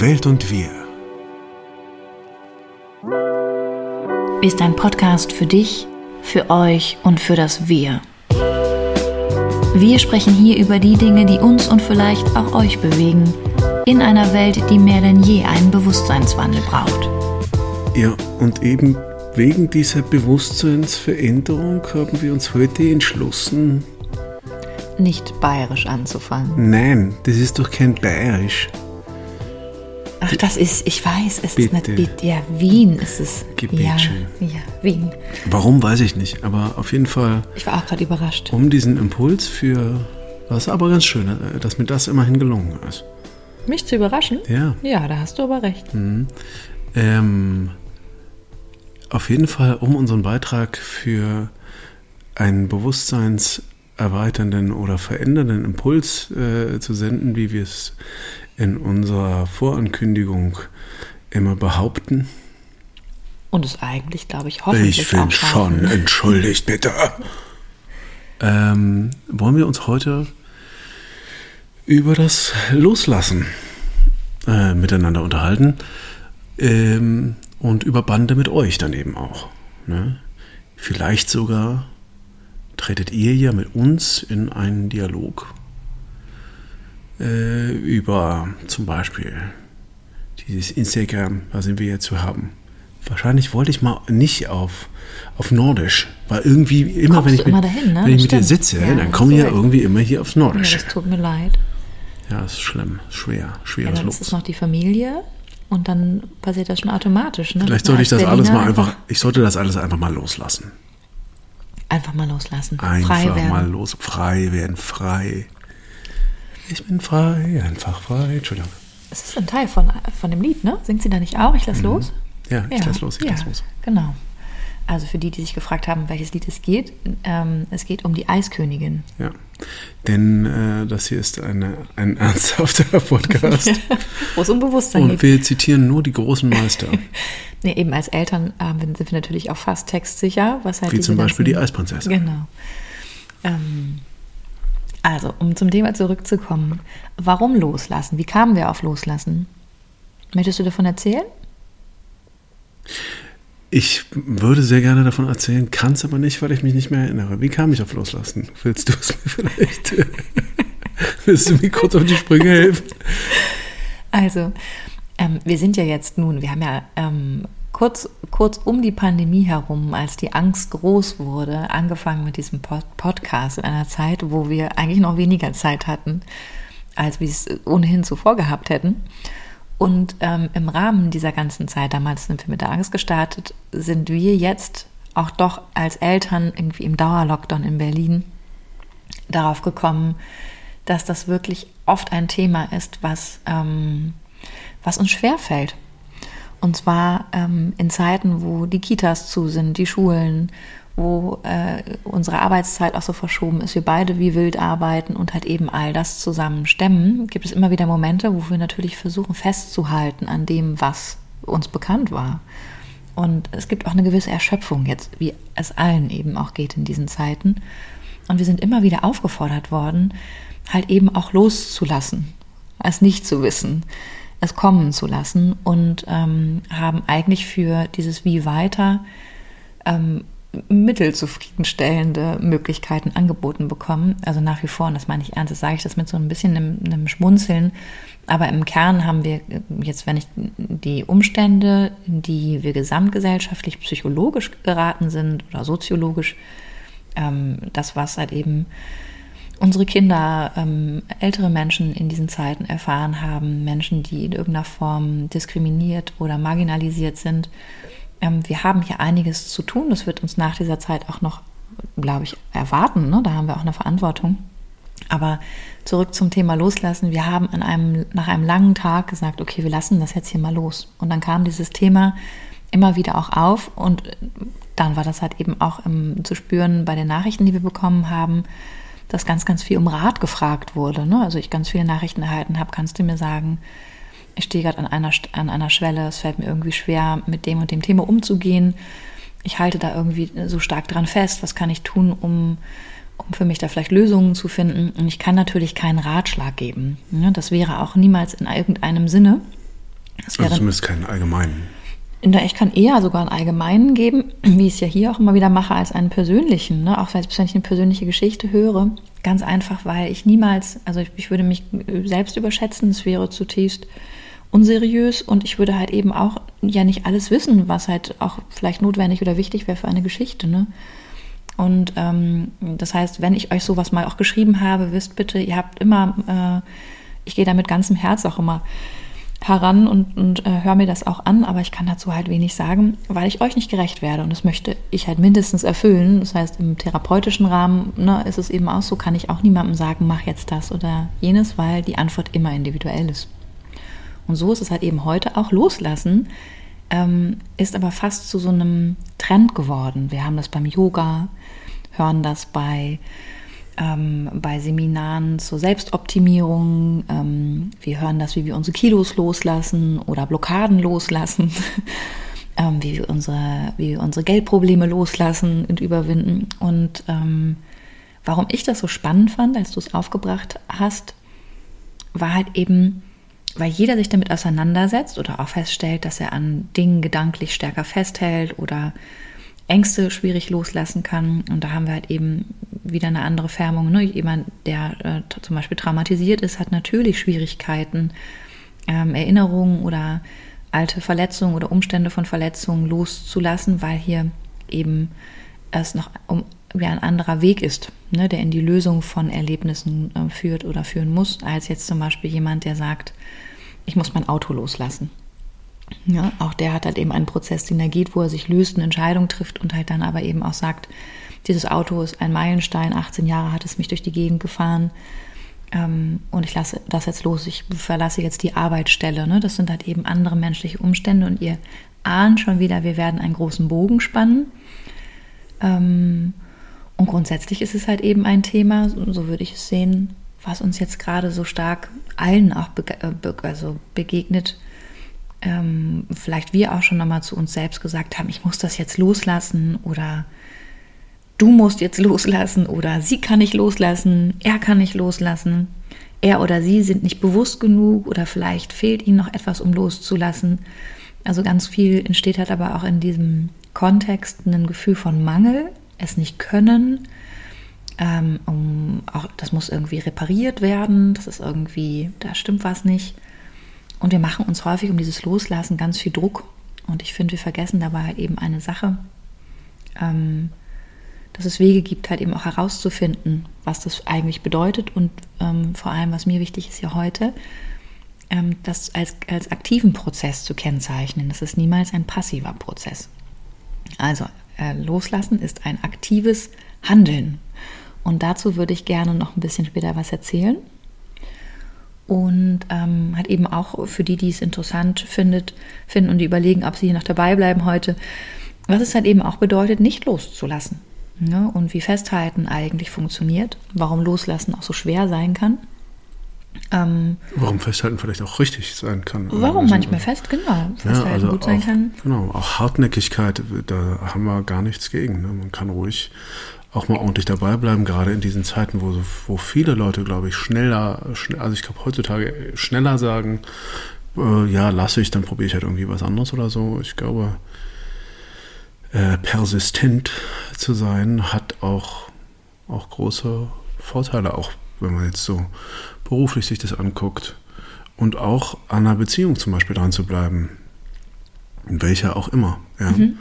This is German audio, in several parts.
Welt und wir. Ist ein Podcast für dich, für euch und für das Wir. Wir sprechen hier über die Dinge, die uns und vielleicht auch euch bewegen, in einer Welt, die mehr denn je einen Bewusstseinswandel braucht. Ja, und eben wegen dieser Bewusstseinsveränderung haben wir uns heute entschlossen, nicht bayerisch anzufangen. Nein, das ist doch kein bayerisch. Ach, das ist, ich weiß, es Bitte. ist nicht, ja, Wien ist es. Gebet ja, schön. ja, Wien. Warum weiß ich nicht, aber auf jeden Fall Ich war auch gerade überrascht. um diesen Impuls für. Das ist aber ganz schön, äh, dass mir das immerhin gelungen ist. Mich zu überraschen? Ja. Ja, da hast du aber recht. Ähm, auf jeden Fall, um unseren Beitrag für einen bewusstseinserweiternden oder verändernden Impuls äh, zu senden, wie wir es in unserer Vorankündigung immer behaupten. Und es eigentlich, glaube ich, hoffentlich Ich finde schon, entschuldigt bitte. Ähm, wollen wir uns heute über das Loslassen äh, miteinander unterhalten ähm, und über Bande mit euch dann eben auch. Ne? Vielleicht sogar tretet ihr ja mit uns in einen Dialog äh, über zum Beispiel dieses Instagram, was wir jetzt zu haben. Wahrscheinlich wollte ich mal nicht auf, auf Nordisch, weil irgendwie immer, Kommst wenn ich, immer mit, dahin, ne? wenn ich Das mit dir sitze, Ja, dann komme ich ja irgendwie immer hier aufs Ja, Nordische. das tut mir leid. Ja, ist schlimm, ist schwer, Ja, dann ist es noch die Familie und dann passiert das schon automatisch. Ne? Vielleicht sollte ich das alles mal einfach, ich sollte das alles einfach mal loslassen. Einfach mal loslassen. Einfach frei werden. mal los, frei werden, frei. Ich bin frei, einfach frei. Entschuldigung. Es ist ein Teil von, von dem Lied, ne? Singt sie da nicht auch? Ich lass los? Mhm. Ja, ich lass los, ich ja, lass los. Genau. Also für die, die sich gefragt haben, welches Lied es geht, ähm, es geht um die Eiskönigin. Ja. Denn äh, das hier ist eine, ein ernsthafter Podcast. Wo es um Bewusstsein Und geht. wir zitieren nur die großen Meister, Nee, eben als Eltern ähm, sind wir natürlich auch fast textsicher, was halt wie zum Beispiel die Eisprinzessin. Genau. Ähm, also, um zum Thema zurückzukommen. Warum loslassen? Wie kamen wir auf Loslassen? Möchtest du davon erzählen? Ich würde sehr gerne davon erzählen, kann es aber nicht, weil ich mich nicht mehr erinnere. Wie kam ich auf Loslassen? Willst du es mir vielleicht? Willst du mir kurz auf die Sprünge helfen? Also, ähm, wir sind ja jetzt nun, wir haben ja ähm, kurz, kurz um die Pandemie herum, als die Angst groß wurde, angefangen mit diesem Pod Podcast in einer Zeit, wo wir eigentlich noch weniger Zeit hatten, als wir es ohnehin zuvor gehabt hätten. Und ähm, im Rahmen dieser ganzen Zeit, damals sind wir mit der Angst gestartet, sind wir jetzt auch doch als Eltern irgendwie im Dauerlockdown in Berlin darauf gekommen, dass das wirklich oft ein Thema ist, was, ähm, was uns schwerfällt. Und zwar ähm, in Zeiten, wo die Kitas zu sind, die Schulen, wo äh, unsere Arbeitszeit auch so verschoben ist, wir beide wie wild arbeiten und halt eben all das zusammen stemmen, gibt es immer wieder Momente, wo wir natürlich versuchen festzuhalten an dem, was uns bekannt war. Und es gibt auch eine gewisse Erschöpfung jetzt, wie es allen eben auch geht in diesen Zeiten. Und wir sind immer wieder aufgefordert worden, halt eben auch loszulassen, es nicht zu wissen, es kommen zu lassen und ähm, haben eigentlich für dieses Wie weiter ähm, mittelzufriedenstellende Möglichkeiten angeboten bekommen. Also nach wie vor, und das meine ich ernst, das sage ich das mit so ein bisschen einem, einem Schmunzeln. Aber im Kern haben wir jetzt, wenn ich die Umstände, die wir gesamtgesellschaftlich psychologisch geraten sind oder soziologisch, ähm, das, was halt eben unsere Kinder, ähm, ältere Menschen in diesen Zeiten erfahren haben, Menschen, die in irgendeiner Form diskriminiert oder marginalisiert sind. Ähm, wir haben hier einiges zu tun. Das wird uns nach dieser Zeit auch noch, glaube ich, erwarten. Ne? Da haben wir auch eine Verantwortung. Aber zurück zum Thema Loslassen. Wir haben an einem, nach einem langen Tag gesagt, okay, wir lassen das jetzt hier mal los. Und dann kam dieses Thema immer wieder auch auf und dann war das halt eben auch im, zu spüren bei den Nachrichten, die wir bekommen haben, dass ganz, ganz viel um Rat gefragt wurde. Ne? Also ich ganz viele Nachrichten erhalten habe, kannst du mir sagen, ich stehe gerade an einer, an einer Schwelle, es fällt mir irgendwie schwer, mit dem und dem Thema umzugehen. Ich halte da irgendwie so stark dran fest, was kann ich tun, um, um für mich da vielleicht Lösungen zu finden. Und ich kann natürlich keinen Ratschlag geben. Ne? Das wäre auch niemals in irgendeinem Sinne. also zumindest keinen allgemeinen. Ich kann eher sogar einen allgemeinen geben, wie ich es ja hier auch immer wieder mache, als einen persönlichen. Ne? Auch wenn ich eine persönliche Geschichte höre. Ganz einfach, weil ich niemals, also ich, ich würde mich selbst überschätzen, es wäre zutiefst unseriös und ich würde halt eben auch ja nicht alles wissen, was halt auch vielleicht notwendig oder wichtig wäre für eine Geschichte. Ne? Und ähm, das heißt, wenn ich euch sowas mal auch geschrieben habe, wisst bitte, ihr habt immer, äh, ich gehe da mit ganzem Herz auch immer heran und, und äh, höre mir das auch an, aber ich kann dazu halt wenig sagen, weil ich euch nicht gerecht werde und das möchte ich halt mindestens erfüllen. Das heißt, im therapeutischen Rahmen ne, ist es eben auch so, kann ich auch niemandem sagen, mach jetzt das oder jenes, weil die Antwort immer individuell ist. Und so ist es halt eben heute auch loslassen, ähm, ist aber fast zu so einem Trend geworden. Wir haben das beim Yoga, hören das bei ähm, bei Seminaren zur Selbstoptimierung. Ähm, wir hören das, wie wir unsere Kilos loslassen oder Blockaden loslassen, ähm, wie, wir unsere, wie wir unsere Geldprobleme loslassen und überwinden. Und ähm, warum ich das so spannend fand, als du es aufgebracht hast, war halt eben, weil jeder sich damit auseinandersetzt oder auch feststellt, dass er an Dingen gedanklich stärker festhält oder Ängste schwierig loslassen kann. Und da haben wir halt eben wieder eine andere Färbung. Ne? Jemand, der äh, zum Beispiel traumatisiert ist, hat natürlich Schwierigkeiten, ähm, Erinnerungen oder alte Verletzungen oder Umstände von Verletzungen loszulassen, weil hier eben es noch um, wie ein anderer Weg ist, ne, der in die Lösung von Erlebnissen äh, führt oder führen muss, als jetzt zum Beispiel jemand, der sagt, ich muss mein Auto loslassen. Ja, auch der hat halt eben einen Prozess, den er geht, wo er sich löst, eine Entscheidung trifft und halt dann aber eben auch sagt, dieses Auto ist ein Meilenstein, 18 Jahre hat es mich durch die Gegend gefahren ähm, und ich lasse das jetzt los, ich verlasse jetzt die Arbeitsstelle. Ne? Das sind halt eben andere menschliche Umstände und ihr ahnt schon wieder, wir werden einen großen Bogen spannen. Ähm, und grundsätzlich ist es halt eben ein Thema, so würde ich es sehen, was uns jetzt gerade so stark allen auch äh, also begegnet, ähm, vielleicht wir auch schon nochmal zu uns selbst gesagt haben, ich muss das jetzt loslassen oder du musst jetzt loslassen oder sie kann nicht loslassen, er kann nicht loslassen, er oder sie sind nicht bewusst genug oder vielleicht fehlt ihnen noch etwas, um loszulassen. Also ganz viel entsteht halt aber auch in diesem Kontext ein Gefühl von Mangel, es nicht können, ähm, um, auch, das muss irgendwie repariert werden, das ist irgendwie, da stimmt was nicht. Und wir machen uns häufig um dieses Loslassen ganz viel Druck. Und ich finde, wir vergessen dabei eben eine Sache, ähm, dass es Wege gibt, halt eben auch herauszufinden, was das eigentlich bedeutet. Und ähm, vor allem, was mir wichtig ist ja heute, ähm, das als, als aktiven Prozess zu kennzeichnen. Das ist niemals ein passiver Prozess. Also, äh, loslassen ist ein aktives Handeln. Und dazu würde ich gerne noch ein bisschen später was erzählen und ähm, hat eben auch für die, die es interessant findet, finden und die überlegen, ob sie hier noch dabei bleiben heute, was es halt eben auch bedeutet, nicht loszulassen. Ne? Und wie Festhalten eigentlich funktioniert, warum Loslassen auch so schwer sein kann. Ähm, warum Festhalten vielleicht auch richtig sein kann. Warum also, manchmal fest, genau, Festhalten ja, also gut sein auch, kann. Genau, auch Hartnäckigkeit, da haben wir gar nichts gegen. Ne? Man kann ruhig auch mal ordentlich dabei bleiben, gerade in diesen Zeiten, wo, wo viele Leute, glaube ich, schneller, schnell, also ich glaube heutzutage schneller sagen, äh, ja, lasse ich, dann probiere ich halt irgendwie was anderes oder so. Ich glaube, äh, persistent zu sein hat auch, auch große Vorteile, auch wenn man jetzt so beruflich sich das anguckt. Und auch an einer Beziehung zum Beispiel dran zu bleiben. In welcher auch immer. Ja. Mhm.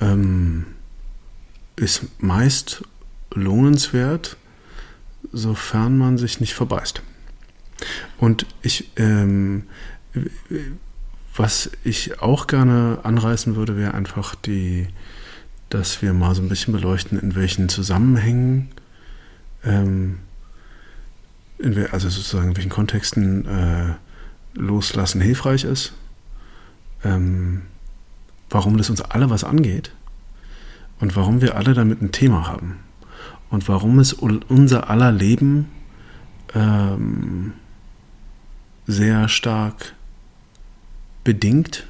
Ähm, ist meist lohnenswert, sofern man sich nicht verbeißt. Und ich, ähm, was ich auch gerne anreißen würde, wäre einfach die, dass wir mal so ein bisschen beleuchten, in welchen Zusammenhängen, ähm, in, also sozusagen in welchen Kontexten äh, Loslassen hilfreich ist, ähm, warum das uns alle was angeht und warum wir alle damit ein Thema haben und warum es unser aller Leben ähm, sehr stark bedingt,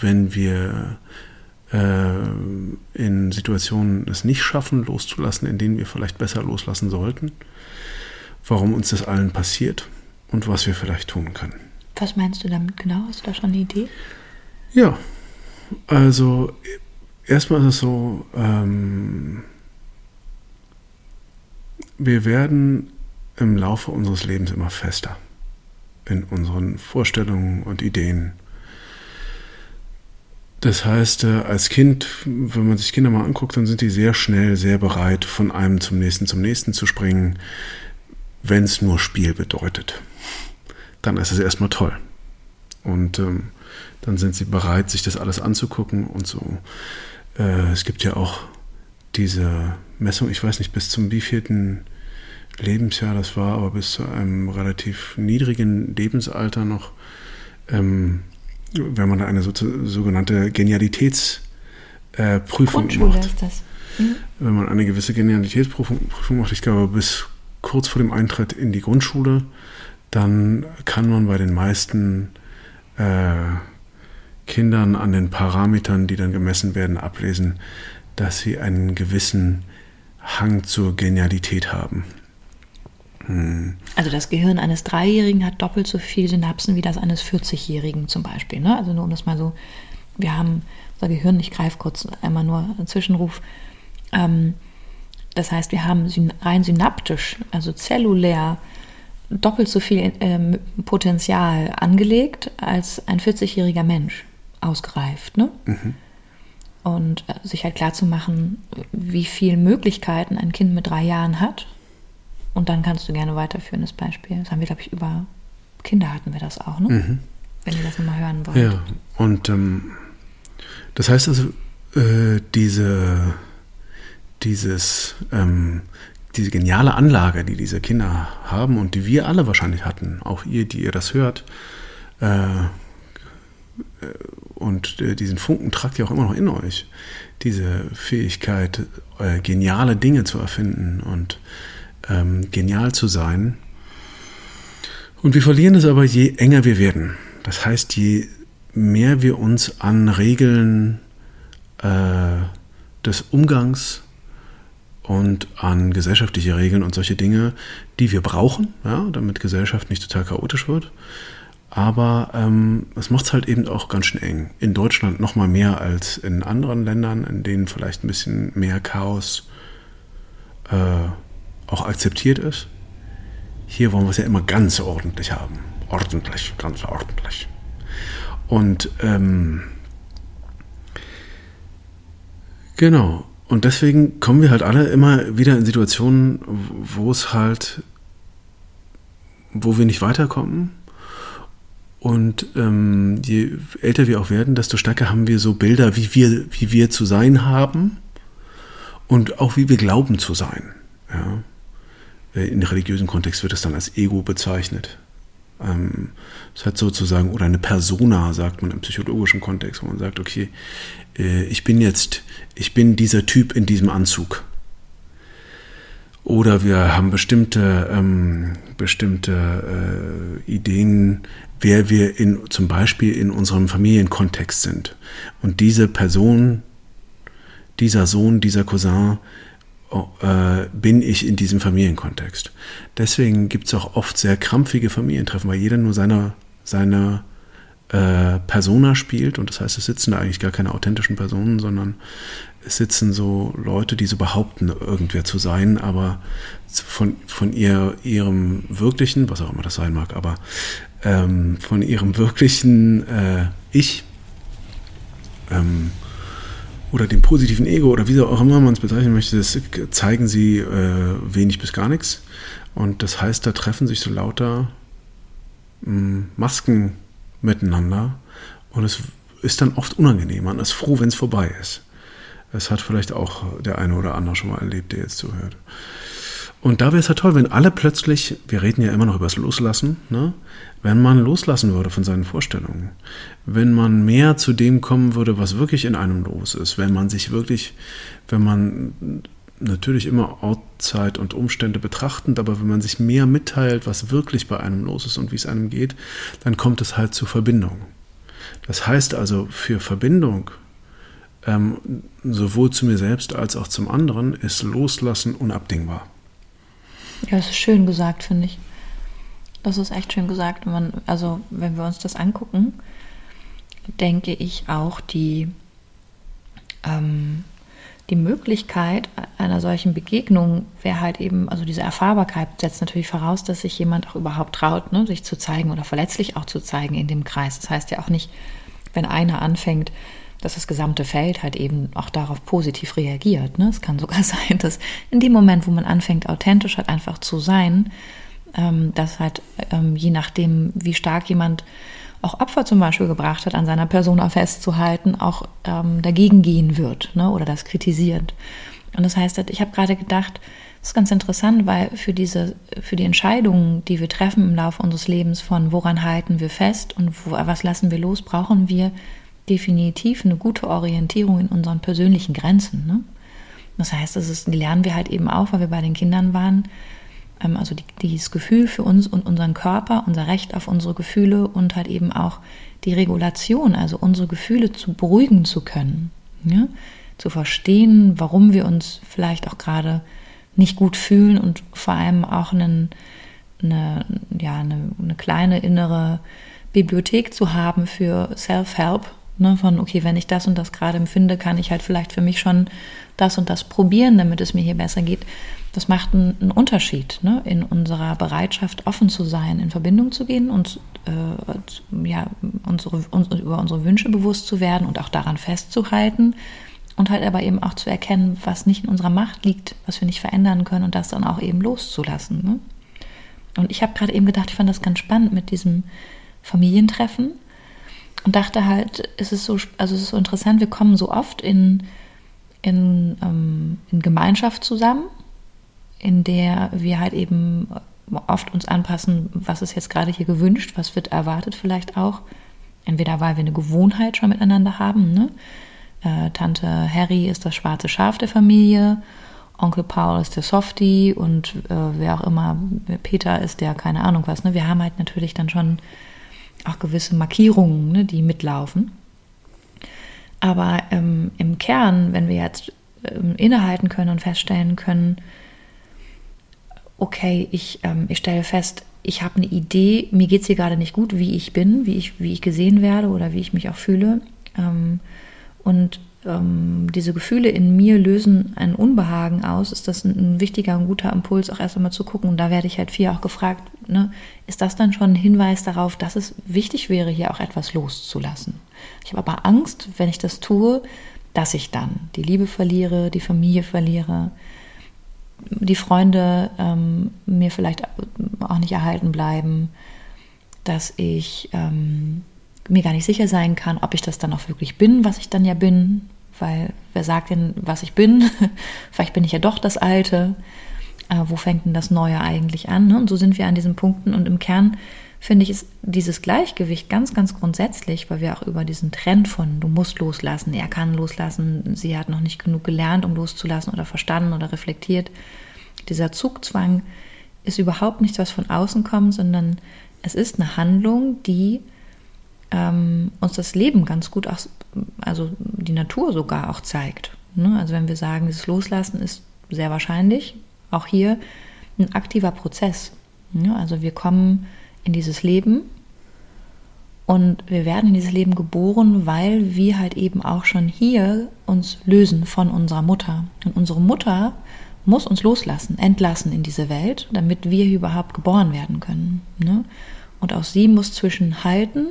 wenn wir äh, in Situationen es nicht schaffen, loszulassen, in denen wir vielleicht besser loslassen sollten, warum uns das allen passiert und was wir vielleicht tun können. Was meinst du damit genau? Hast du da schon eine Idee? Ja, also erstmal ist es so, ähm, wir werden im Laufe unseres Lebens immer fester in unseren Vorstellungen und Ideen. Das heißt, äh, als Kind, wenn man sich Kinder mal anguckt, dann sind die sehr schnell, sehr bereit, von einem zum nächsten zum nächsten zu springen, wenn es nur Spiel bedeutet. Dann ist es erstmal toll. Und ähm, dann sind sie bereit, sich das alles anzugucken und so. Äh, es gibt ja auch diese Messung, ich weiß nicht, bis zum wievielten Lebensjahr das war, aber bis zu einem relativ niedrigen Lebensalter noch, ähm, wenn man da eine so, sogenannte Genialitätsprüfung äh, macht. ist das. Mhm. Wenn man eine gewisse Genialitätsprüfung macht, ich glaube bis kurz vor dem Eintritt in die Grundschule, dann kann man bei den meisten äh, Kindern an den Parametern, die dann gemessen werden, ablesen, dass sie einen gewissen Hang zur Genialität haben. Hm. Also das Gehirn eines Dreijährigen hat doppelt so viel Synapsen wie das eines 40-Jährigen zum Beispiel. Ne? Also nur um das mal so, wir haben unser Gehirn, ich greife kurz einmal nur einen Zwischenruf. Ähm, das heißt, wir haben rein synaptisch, also zellulär, doppelt so viel ähm, Potenzial angelegt als ein 40-jähriger Mensch ausgereift. Ne? Mhm. Und äh, sich halt klar zu machen, wie viele Möglichkeiten ein Kind mit drei Jahren hat und dann kannst du gerne weiterführen, das Beispiel. Das haben wir, glaube ich, über Kinder hatten wir das auch, ne? Mhm. Wenn ihr das nochmal hören wollt. Ja, und ähm, das heißt also, äh, diese, dieses, ähm, diese geniale Anlage, die diese Kinder haben und die wir alle wahrscheinlich hatten, auch ihr, die ihr das hört, äh, und äh, diesen Funken tragt ihr auch immer noch in euch. Diese Fähigkeit, äh, geniale Dinge zu erfinden und ähm, genial zu sein. Und wir verlieren es aber, je enger wir werden. Das heißt, je mehr wir uns an Regeln äh, des Umgangs und an gesellschaftliche Regeln und solche Dinge, die wir brauchen, ja, damit Gesellschaft nicht total chaotisch wird. Aber ähm, es macht es halt eben auch ganz schön eng. In Deutschland noch mal mehr als in anderen Ländern, in denen vielleicht ein bisschen mehr Chaos äh, auch akzeptiert ist. Hier wollen wir es ja immer ganz ordentlich haben. Ordentlich, ganz ordentlich. Und ähm, genau. Und deswegen kommen wir halt alle immer wieder in Situationen, wo es halt, wo wir nicht weiterkommen. Und ähm, je älter wir auch werden, desto stärker haben wir so Bilder, wie wir, wie wir zu sein haben und auch wie wir glauben zu sein. Ja. Äh, in religiösen Kontext wird es dann als Ego bezeichnet. Ähm, das hat sozusagen, oder eine Persona, sagt man im psychologischen Kontext, wo man sagt, okay, äh, ich bin jetzt, ich bin dieser Typ in diesem Anzug. Oder wir haben bestimmte, ähm, bestimmte äh, Ideen, wer wir in, zum Beispiel in unserem Familienkontext sind. Und diese Person, dieser Sohn, dieser Cousin, äh, bin ich in diesem Familienkontext. Deswegen gibt es auch oft sehr krampfige Familientreffen, weil jeder nur seine, seine äh, Persona spielt und das heißt, es sitzen da eigentlich gar keine authentischen Personen, sondern es sitzen so Leute, die so behaupten, irgendwer zu sein, aber von, von ihr, ihrem wirklichen, was auch immer das sein mag, aber ähm, von ihrem wirklichen äh, Ich ähm, oder dem positiven Ego oder wie auch immer man es bezeichnen möchte, das zeigen sie äh, wenig bis gar nichts. Und das heißt, da treffen sich so lauter mh, hm, Masken miteinander und es ist dann oft unangenehm. Man ist froh, wenn es vorbei ist. Das hat vielleicht auch der eine oder andere schon mal erlebt, der jetzt zuhört. Und da wäre es ja toll, wenn alle plötzlich, wir reden ja immer noch über das Loslassen, ne? wenn man loslassen würde von seinen Vorstellungen, wenn man mehr zu dem kommen würde, was wirklich in einem los ist, wenn man sich wirklich, wenn man natürlich immer Ort, Zeit und Umstände betrachtend, aber wenn man sich mehr mitteilt, was wirklich bei einem los ist und wie es einem geht, dann kommt es halt zur Verbindung. Das heißt also, für Verbindung, ähm, sowohl zu mir selbst als auch zum anderen, ist Loslassen unabdingbar. Ja, das ist schön gesagt, finde ich. das ist echt schön gesagt. Man, also wenn wir uns das angucken, denke ich auch die, ähm, die Möglichkeit einer solchen Begegnung wäre halt eben, also diese Erfahrbarkeit setzt natürlich voraus, dass sich jemand auch überhaupt traut, ne, sich zu zeigen oder verletzlich auch zu zeigen in dem Kreis. Das heißt ja auch nicht, wenn einer anfängt, dass das gesamte Feld halt eben auch darauf positiv reagiert. Ne? Es kann sogar sein, dass in dem Moment, wo man anfängt, authentisch halt einfach zu sein, ähm, dass halt ähm, je nachdem, wie stark jemand auch Opfer zum Beispiel gebracht hat, an seiner Persona festzuhalten, auch ähm, dagegen gehen wird ne? oder das kritisiert. Und das heißt, ich habe gerade gedacht, das ist ganz interessant, weil für diese, für die Entscheidungen, die wir treffen im Laufe unseres Lebens, von woran halten wir fest und wo, was lassen wir los, brauchen wir definitiv eine gute Orientierung in unseren persönlichen Grenzen. Ne? Das heißt, das ist, lernen wir halt eben auch, weil wir bei den Kindern waren. Ähm, also die, dieses Gefühl für uns und unseren Körper, unser Recht auf unsere Gefühle und halt eben auch die Regulation, also unsere Gefühle zu beruhigen zu können. Ja? Zu verstehen, warum wir uns vielleicht auch gerade nicht gut fühlen und vor allem auch einen, eine, ja, eine, eine kleine innere Bibliothek zu haben für Self-Help, Ne, von, okay, wenn ich das und das gerade empfinde, kann ich halt vielleicht für mich schon das und das probieren, damit es mir hier besser geht. Das macht einen, Unterschied ne, in unserer Bereitschaft, offen zu sein, in Verbindung zu gehen und äh, ja, unsere, uns, über unsere Wünsche bewusst zu werden und auch daran festzuhalten und halt aber eben auch zu erkennen, was nicht in unserer Macht liegt, was wir nicht verändern können und das dann auch eben loszulassen. Ne? Und ich habe gerade eben gedacht, ich fand das ganz spannend mit diesem Familientreffen und dachte halt, es ist so, also es ist so interessant, wir kommen so oft in, in, ähm, in Gemeinschaft zusammen, in der wir halt eben oft uns anpassen, was ist jetzt gerade hier gewünscht, was wird erwartet vielleicht auch. Entweder weil wir eine Gewohnheit schon miteinander haben, ne? Äh, Tante Harry ist das schwarze Schaf der Familie, Onkel Paul ist der Softie und äh, wer auch immer, Peter ist der, keine Ahnung was. Ne? Wir haben halt natürlich dann schon auch gewisse Markierungen, ne, die mitlaufen. Aber ähm, im Kern, wenn wir jetzt ähm, innehalten können und feststellen können, okay, ich, ähm, ich stelle fest, ich habe eine Idee, mir geht es hier gerade nicht gut, wie ich bin, wie ich, wie ich gesehen werde oder wie ich mich auch fühle. Ähm, und ähm, diese Gefühle in mir lösen ein Unbehagen aus, ist das ein, ein wichtiger und guter Impuls, auch erst einmal zu gucken. Und da werde ich halt viel auch gefragt, ne, ist das dann schon ein Hinweis darauf, dass es wichtig wäre, hier auch etwas loszulassen? Ich habe aber Angst, wenn ich das tue, dass ich dann die Liebe verliere, die Familie verliere, die Freunde ähm, mir vielleicht auch nicht erhalten bleiben, dass ich ähm, mir gar nicht sicher sein kann, ob ich das dann auch wirklich bin, was ich dann ja bin, weil wer sagt denn, was ich bin? Vielleicht bin ich ja doch das Alte. Äh, wo fängt denn das Neue eigentlich an? Ne? Und so sind wir an diesen Punkten. Und im Kern finde ich ist dieses Gleichgewicht ganz, ganz grundsätzlich, weil wir auch über diesen Trend von du musst loslassen, er kann loslassen, sie hat noch nicht genug gelernt, um loszulassen oder verstanden oder reflektiert. Dieser Zugzwang ist überhaupt nichts, was von außen kommt, sondern es ist eine Handlung, die ähm, uns das Leben ganz gut, auch, also die Natur sogar auch zeigt. Ne? Also wenn wir sagen, dieses Loslassen ist sehr wahrscheinlich auch hier ein aktiver Prozess. Ne? Also wir kommen in dieses Leben und wir werden in dieses Leben geboren, weil wir halt eben auch schon hier uns lösen von unserer Mutter. Und unsere Mutter muss uns loslassen, entlassen in diese Welt, damit wir überhaupt geboren werden können. Ne? Und auch sie muss zwischen halten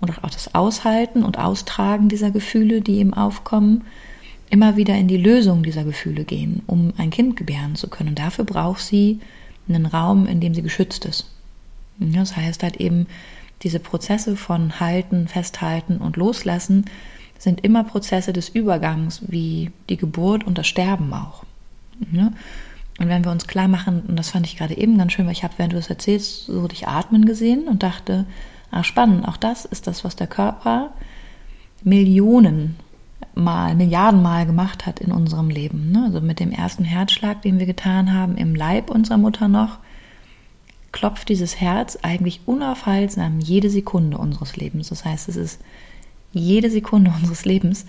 und auch das Aushalten und Austragen dieser Gefühle, die ihm aufkommen, immer wieder in die Lösung dieser Gefühle gehen, um ein Kind gebären zu können. Und dafür braucht sie einen Raum, in dem sie geschützt ist. Das heißt halt eben, diese Prozesse von Halten, Festhalten und Loslassen sind immer Prozesse des Übergangs, wie die Geburt und das Sterben auch. Und wenn wir uns klar machen, und das fand ich gerade eben ganz schön, weil ich habe, während du es erzählst, so dich atmen gesehen und dachte, Ah, spannend. Auch das ist das, was der Körper Millionen Mal, Milliarden Mal gemacht hat in unserem Leben. Ne? Also mit dem ersten Herzschlag, den wir getan haben, im Leib unserer Mutter noch, klopft dieses Herz eigentlich unaufhaltsam jede Sekunde unseres Lebens. Das heißt, es ist jede Sekunde unseres Lebens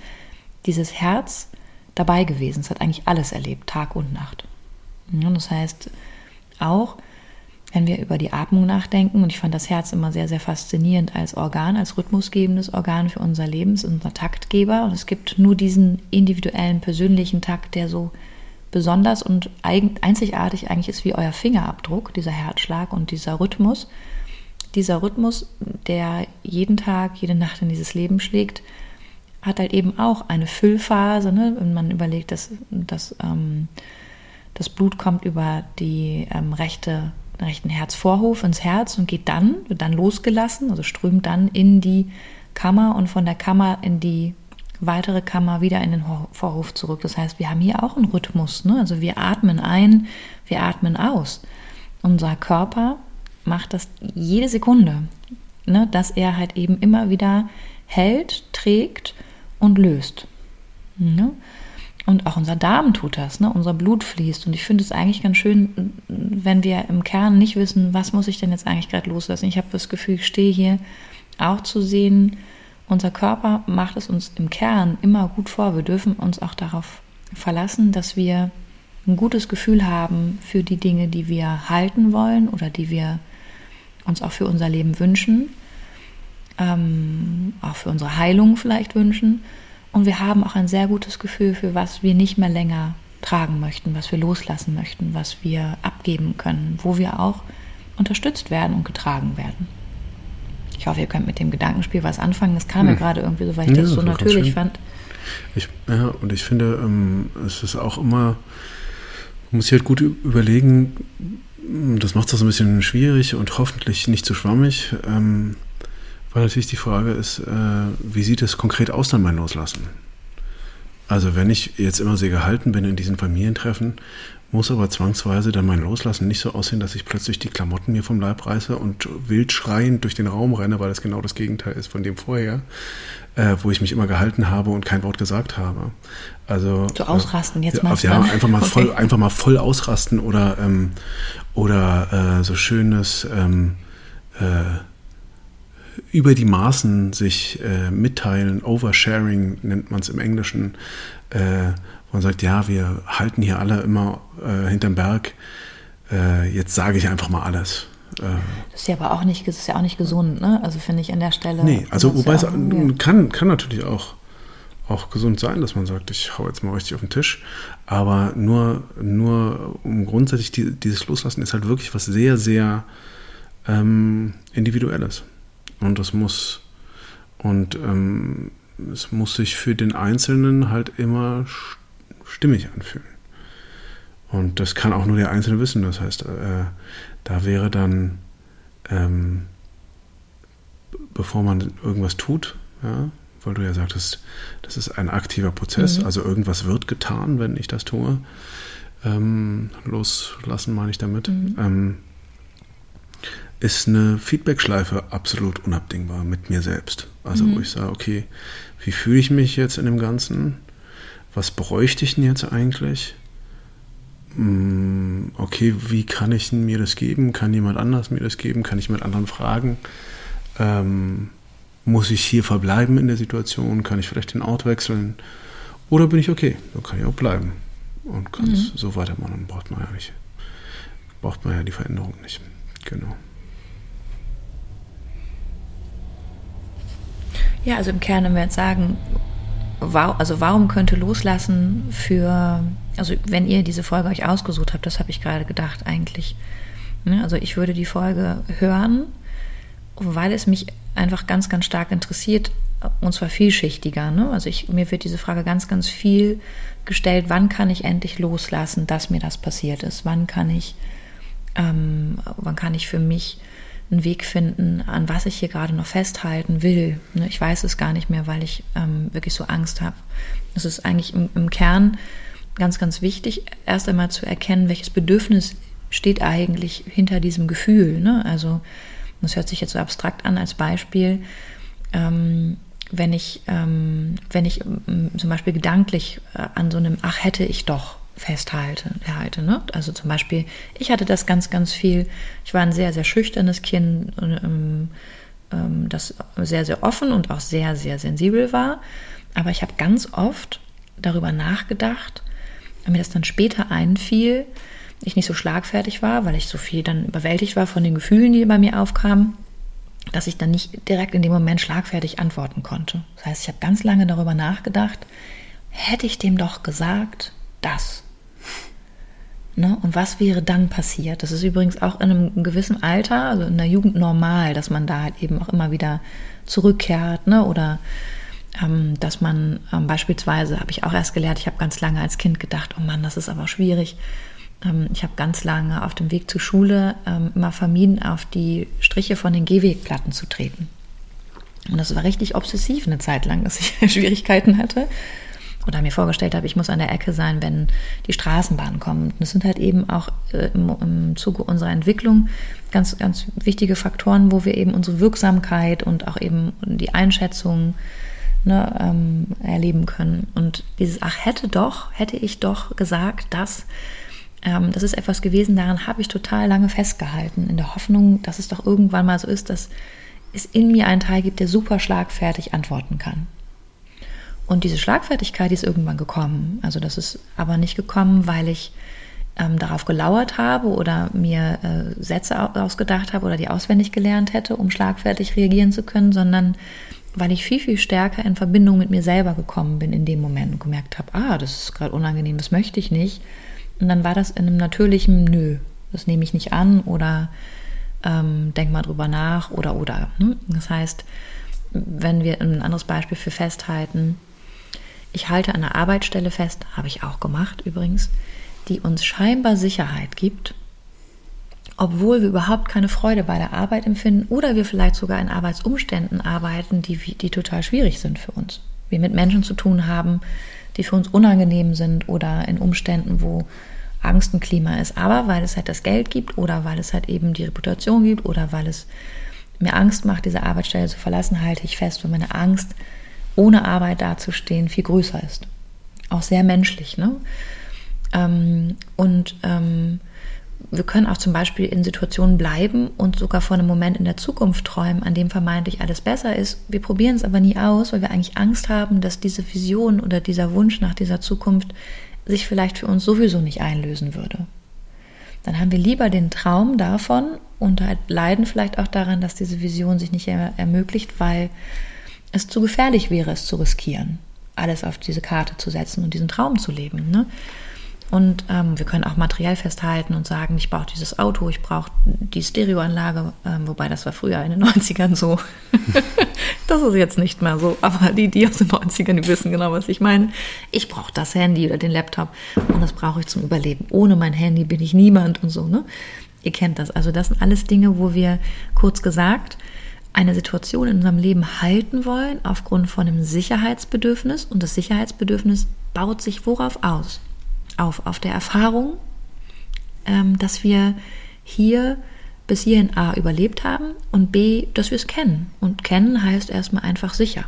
dieses Herz dabei gewesen. Es hat eigentlich alles erlebt, Tag und Nacht. das heißt auch, wenn wir über die Atmung nachdenken, und ich fand das Herz immer sehr, sehr faszinierend als Organ, als rhythmusgebendes Organ für unser Leben, unser Taktgeber. Und es gibt nur diesen individuellen, persönlichen Takt, der so besonders und einzigartig eigentlich ist wie euer Fingerabdruck, dieser Herzschlag und dieser Rhythmus. Dieser Rhythmus, der jeden Tag, jede Nacht in dieses Leben schlägt, hat halt eben auch eine Füllphase. Ne? Wenn man überlegt, dass, dass ähm, das Blut kommt über die ähm, rechte, rechten Herzvorhof ins Herz und geht dann, wird dann losgelassen, also strömt dann in die Kammer und von der Kammer in die weitere Kammer wieder in den Vorhof zurück. Das heißt, wir haben hier auch einen Rhythmus. Ne? Also wir atmen ein, wir atmen aus. Unser Körper macht das jede Sekunde, ne? dass er halt eben immer wieder hält, trägt und löst. Ne? Und auch unser Darm tut das, ne? unser Blut fließt. Und ich finde es eigentlich ganz schön, wenn wir im Kern nicht wissen, was muss ich denn jetzt eigentlich gerade loslassen. Ich habe das Gefühl, ich stehe hier auch zu sehen, unser Körper macht es uns im Kern immer gut vor. Wir dürfen uns auch darauf verlassen, dass wir ein gutes Gefühl haben für die Dinge, die wir halten wollen oder die wir uns auch für unser Leben wünschen, ähm, auch für unsere Heilung vielleicht wünschen. Und wir haben auch ein sehr gutes Gefühl für was wir nicht mehr länger tragen möchten, was wir loslassen möchten, was wir abgeben können, wo wir auch unterstützt werden und getragen werden. Ich hoffe, ihr könnt mit dem Gedankenspiel was anfangen. Das kam hm. mir gerade irgendwie so, weil ich ja, das so das natürlich fand. Ich, ja, und ich finde, ähm, es ist auch immer, man muss sich halt gut überlegen, das macht es so ein bisschen schwierig und hoffentlich nicht zu schwammig, ähm, weil natürlich die Frage ist, äh, wie sieht es konkret aus dann mein Loslassen? Also wenn ich jetzt immer sehr gehalten bin in diesen Familientreffen, muss aber zwangsweise dann mein Loslassen nicht so aussehen, dass ich plötzlich die Klamotten mir vom Leib reiße und wild schreiend durch den Raum renne, weil das genau das Gegenteil ist von dem vorher, äh, wo ich mich immer gehalten habe und kein Wort gesagt habe. Also so ausrasten jetzt mal. Ja, einfach mal okay. voll, einfach mal voll ausrasten oder ähm, oder äh, so schönes ähm, äh, über die Maßen sich äh, mitteilen, Oversharing nennt man es im Englischen. Äh, man sagt, ja, wir halten hier alle immer äh, hinterm Berg. Äh, jetzt sage ich einfach mal alles. Äh, das ist ja aber auch nicht, das ist ja auch nicht gesund, ne? Also finde ich an der Stelle. Nee, also wobei ja es kann, kann natürlich auch, auch gesund sein, dass man sagt, ich hau jetzt mal richtig auf den Tisch. Aber nur, nur um grundsätzlich die, dieses Loslassen ist halt wirklich was sehr, sehr ähm, Individuelles. Und das muss, und ähm, es muss sich für den Einzelnen halt immer stimmig anfühlen. Und das kann auch nur der Einzelne wissen. Das heißt, äh, da wäre dann, ähm, bevor man irgendwas tut, ja, weil du ja sagtest, das ist ein aktiver Prozess, mhm. also irgendwas wird getan, wenn ich das tue. Ähm, loslassen meine ich damit. Mhm. Ähm, ist eine Feedback-Schleife absolut unabdingbar mit mir selbst. Also mhm. wo ich sage, okay, wie fühle ich mich jetzt in dem Ganzen? was bräuchte ich denn jetzt eigentlich? Hm, okay, wie kann ich mir das geben? Kann jemand anders mir das geben? Kann ich mit anderen fragen? Ähm, muss ich hier verbleiben in der Situation? Kann ich vielleicht den Ort wechseln? Oder bin ich okay? Dann kann ich auch bleiben und kann es mhm. so weitermachen. Dann braucht man ja nicht, braucht man ja die Veränderung nicht. Genau. Ja, also im Kern, wenn wir jetzt sagen, also warum könnte loslassen für, also wenn ihr diese Folge euch ausgesucht habt, das habe ich gerade gedacht eigentlich. Ne, also ich würde die Folge hören, weil es mich einfach ganz, ganz stark interessiert, und zwar vielschichtiger. Ne? Also ich, mir wird diese Frage ganz, ganz viel gestellt, wann kann ich endlich loslassen, dass mir das passiert ist? Wann kann ich, ähm, wann kann ich für mich einen Weg finden, an was ich hier gerade noch festhalten will. Ne, ich weiß es gar nicht mehr, weil ich ähm, wirklich so Angst habe. Es ist eigentlich im, im Kern ganz, ganz wichtig, erst einmal zu erkennen, welches Bedürfnis steht eigentlich hinter diesem Gefühl. Ne? Also, das hört sich jetzt so abstrakt an als Beispiel. Ähm, wenn ich, ähm, wenn ich ähm, zum Beispiel gedanklich äh, an so einem Ach hätte ich doch festhalte. Halte, ne? Also zum Beispiel, ich hatte das ganz, ganz viel. Ich war ein sehr, sehr schüchternes Kind, ähm, ähm, das sehr, sehr offen und auch sehr, sehr sensibel war. Aber ich habe ganz oft darüber nachgedacht, mir das dann später einfiel, ich nicht so schlagfertig war, weil ich so viel dann überwältigt war von den Gefühlen, die bei mir aufkamen, dass ich dann nicht direkt in dem Moment schlagfertig antworten konnte. Das heißt, ich habe ganz lange darüber nachgedacht, hätte ich dem doch gesagt, das. Ne? Und was wäre dann passiert? Das ist übrigens auch in einem gewissen Alter, also in der Jugend normal, dass man da halt eben auch immer wieder zurückkehrt ne? oder ähm, dass man ähm, beispielsweise, habe ich auch erst gelernt, ich habe ganz lange als Kind gedacht, oh Mann, das ist aber schwierig. Ähm, ich habe ganz lange auf dem Weg zur Schule ähm, immer vermieden, auf die Striche von den Gehwegplatten zu treten. Und das war richtig obsessiv eine Zeit lang, dass ich Schwierigkeiten hatte oder mir vorgestellt habe, ich muss an der Ecke sein, wenn die Straßenbahn kommt. Das sind halt eben auch äh, im, im Zuge unserer Entwicklung ganz, ganz wichtige Faktoren, wo wir eben unsere Wirksamkeit und auch eben die Einschätzung ne, ähm, erleben können. Und dieses, ach, hätte doch, hätte ich doch gesagt, dass ähm, das ist etwas gewesen, daran habe ich total lange festgehalten, in der Hoffnung, dass es doch irgendwann mal so ist, dass es in mir einen Teil gibt, der super schlagfertig antworten kann. Und diese Schlagfertigkeit die ist irgendwann gekommen. Also das ist aber nicht gekommen, weil ich ähm, darauf gelauert habe oder mir äh, Sätze ausgedacht habe oder die auswendig gelernt hätte, um schlagfertig reagieren zu können, sondern weil ich viel, viel stärker in Verbindung mit mir selber gekommen bin in dem Moment und gemerkt habe, ah, das ist gerade unangenehm, das möchte ich nicht. Und dann war das in einem natürlichen Nö, das nehme ich nicht an oder ähm, denk mal drüber nach oder oder. Ne? Das heißt, wenn wir ein anderes Beispiel für festhalten, ich halte an einer Arbeitsstelle fest, habe ich auch gemacht übrigens, die uns scheinbar Sicherheit gibt, obwohl wir überhaupt keine Freude bei der Arbeit empfinden oder wir vielleicht sogar in Arbeitsumständen arbeiten, die, die total schwierig sind für uns. Wir mit Menschen zu tun haben, die für uns unangenehm sind oder in Umständen, wo Angst ein Klima ist. Aber weil es halt das Geld gibt oder weil es halt eben die Reputation gibt oder weil es mir Angst macht, diese Arbeitsstelle zu verlassen, halte ich fest, weil meine Angst, ohne Arbeit dazustehen, viel größer ist. Auch sehr menschlich. Ne? Ähm, und ähm, wir können auch zum Beispiel in Situationen bleiben und sogar vor einem Moment in der Zukunft träumen, an dem vermeintlich alles besser ist. Wir probieren es aber nie aus, weil wir eigentlich Angst haben, dass diese Vision oder dieser Wunsch nach dieser Zukunft sich vielleicht für uns sowieso nicht einlösen würde. Dann haben wir lieber den Traum davon und halt leiden vielleicht auch daran, dass diese Vision sich nicht ermöglicht, weil es zu gefährlich wäre, es zu riskieren, alles auf diese Karte zu setzen und diesen Traum zu leben. Ne? Und ähm, wir können auch materiell festhalten und sagen, ich brauche dieses Auto, ich brauche die Stereoanlage, ähm, wobei das war früher in den 90ern so. das ist jetzt nicht mehr so, aber die, die aus den 90ern, die wissen genau, was ich meine. Ich brauche das Handy oder den Laptop und das brauche ich zum Überleben. Ohne mein Handy bin ich niemand und so, ne? Ihr kennt das. Also das sind alles Dinge, wo wir kurz gesagt eine Situation in unserem Leben halten wollen aufgrund von einem Sicherheitsbedürfnis und das Sicherheitsbedürfnis baut sich worauf aus? auf, auf der Erfahrung, ähm, dass wir hier bis hierhin A überlebt haben und B, dass wir es kennen. Und kennen heißt erstmal einfach sicher.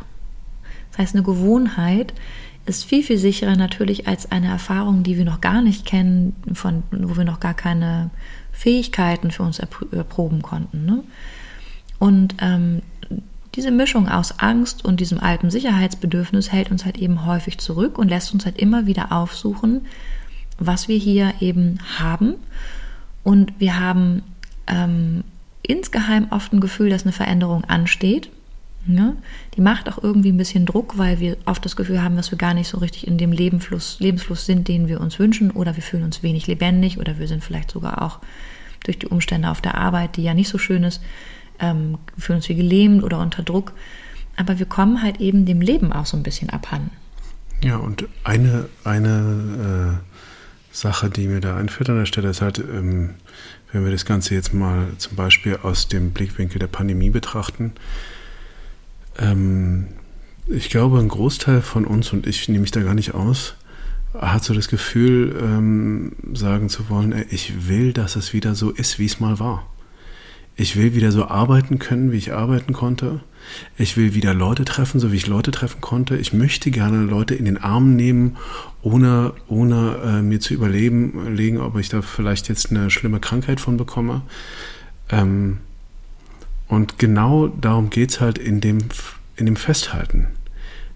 Das heißt, eine Gewohnheit ist viel, viel sicherer natürlich als eine Erfahrung, die wir noch gar nicht kennen, von, wo wir noch gar keine Fähigkeiten für uns erproben konnten. Ne? Und ähm, diese Mischung aus Angst und diesem alten Sicherheitsbedürfnis hält uns halt eben häufig zurück und lässt uns halt immer wieder aufsuchen, was wir hier eben haben. Und wir haben ähm, insgeheim oft ein Gefühl, dass eine Veränderung ansteht. Ja? Die macht auch irgendwie ein bisschen Druck, weil wir oft das Gefühl haben, dass wir gar nicht so richtig in dem Lebensfluss, Lebensfluss sind, den wir uns wünschen, oder wir fühlen uns wenig lebendig, oder wir sind vielleicht sogar auch durch die Umstände auf der Arbeit, die ja nicht so schön ist, ähm, fühlen uns wie gelähmt oder unter Druck. Aber wir kommen halt eben dem Leben auch so ein bisschen abhanden. Ja, und eine, eine äh Sache, die mir da einfällt an der Stelle, ist halt, ähm, wenn wir das Ganze jetzt mal zum Beispiel aus dem Blickwinkel der Pandemie betrachten, ähm, ich glaube, ein Großteil von uns, und ich nehme mich da gar nicht aus, hat so das Gefühl, ähm, sagen zu wollen, ich will, dass es wieder so ist, wie es mal war. Ich will wieder so arbeiten können, wie ich arbeiten konnte. Ich will wieder Leute treffen, so wie ich Leute treffen konnte. Ich möchte gerne Leute in den Arm nehmen, ohne, ohne äh, mir zu überlegen, legen, ob ich da vielleicht jetzt eine schlimme Krankheit von bekomme. Ähm, und genau darum geht es halt in dem, in dem Festhalten.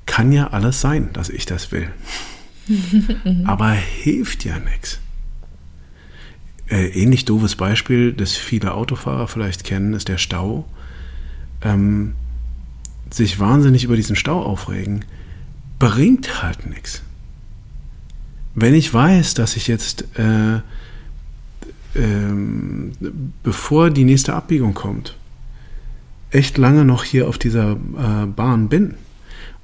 Kann ja alles sein, dass ich das will. Aber hilft ja nichts. Äh, ähnlich doofes Beispiel, das viele Autofahrer vielleicht kennen, ist der Stau. Ähm, sich wahnsinnig über diesen Stau aufregen, bringt halt nichts. Wenn ich weiß, dass ich jetzt, äh, ähm, bevor die nächste Abbiegung kommt, echt lange noch hier auf dieser äh, Bahn bin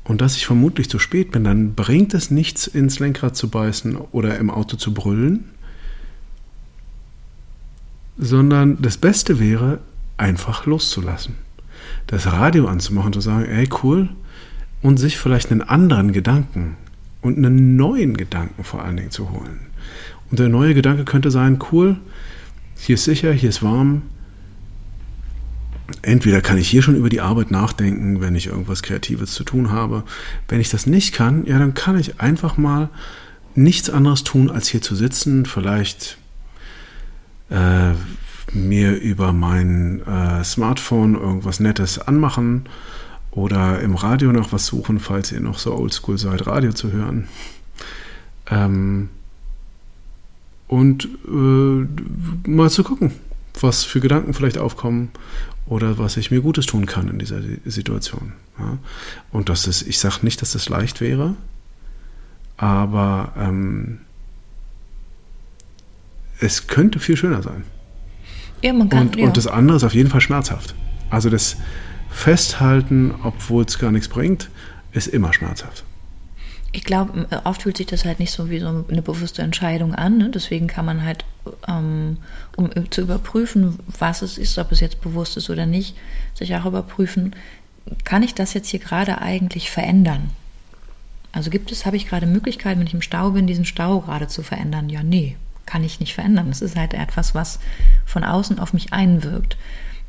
und dass ich vermutlich zu spät bin, dann bringt es nichts, ins Lenkrad zu beißen oder im Auto zu brüllen, sondern das Beste wäre, einfach loszulassen. Das Radio anzumachen, zu sagen, ey, cool, und sich vielleicht einen anderen Gedanken und einen neuen Gedanken vor allen Dingen zu holen. Und der neue Gedanke könnte sein, cool, hier ist sicher, hier ist warm. Entweder kann ich hier schon über die Arbeit nachdenken, wenn ich irgendwas Kreatives zu tun habe. Wenn ich das nicht kann, ja, dann kann ich einfach mal nichts anderes tun, als hier zu sitzen, vielleicht äh, mir über mein äh, Smartphone irgendwas Nettes anmachen oder im Radio noch was suchen, falls ihr noch so oldschool seid, Radio zu hören. Ähm, und äh, mal zu gucken, was für Gedanken vielleicht aufkommen oder was ich mir Gutes tun kann in dieser Situation. Ja? Und das ist, ich sage nicht, dass das leicht wäre, aber ähm, es könnte viel schöner sein. Ja, man kann, und, ja. und das andere ist auf jeden Fall schmerzhaft. Also das Festhalten, obwohl es gar nichts bringt, ist immer schmerzhaft. Ich glaube, oft fühlt sich das halt nicht so wie so eine bewusste Entscheidung an. Ne? Deswegen kann man halt, ähm, um zu überprüfen, was es ist, ob es jetzt bewusst ist oder nicht, sich auch überprüfen, kann ich das jetzt hier gerade eigentlich verändern? Also gibt es, habe ich gerade Möglichkeiten, wenn ich im Stau bin, diesen Stau gerade zu verändern? Ja, nee, kann ich nicht verändern. Das ist halt etwas, was von außen auf mich einwirkt.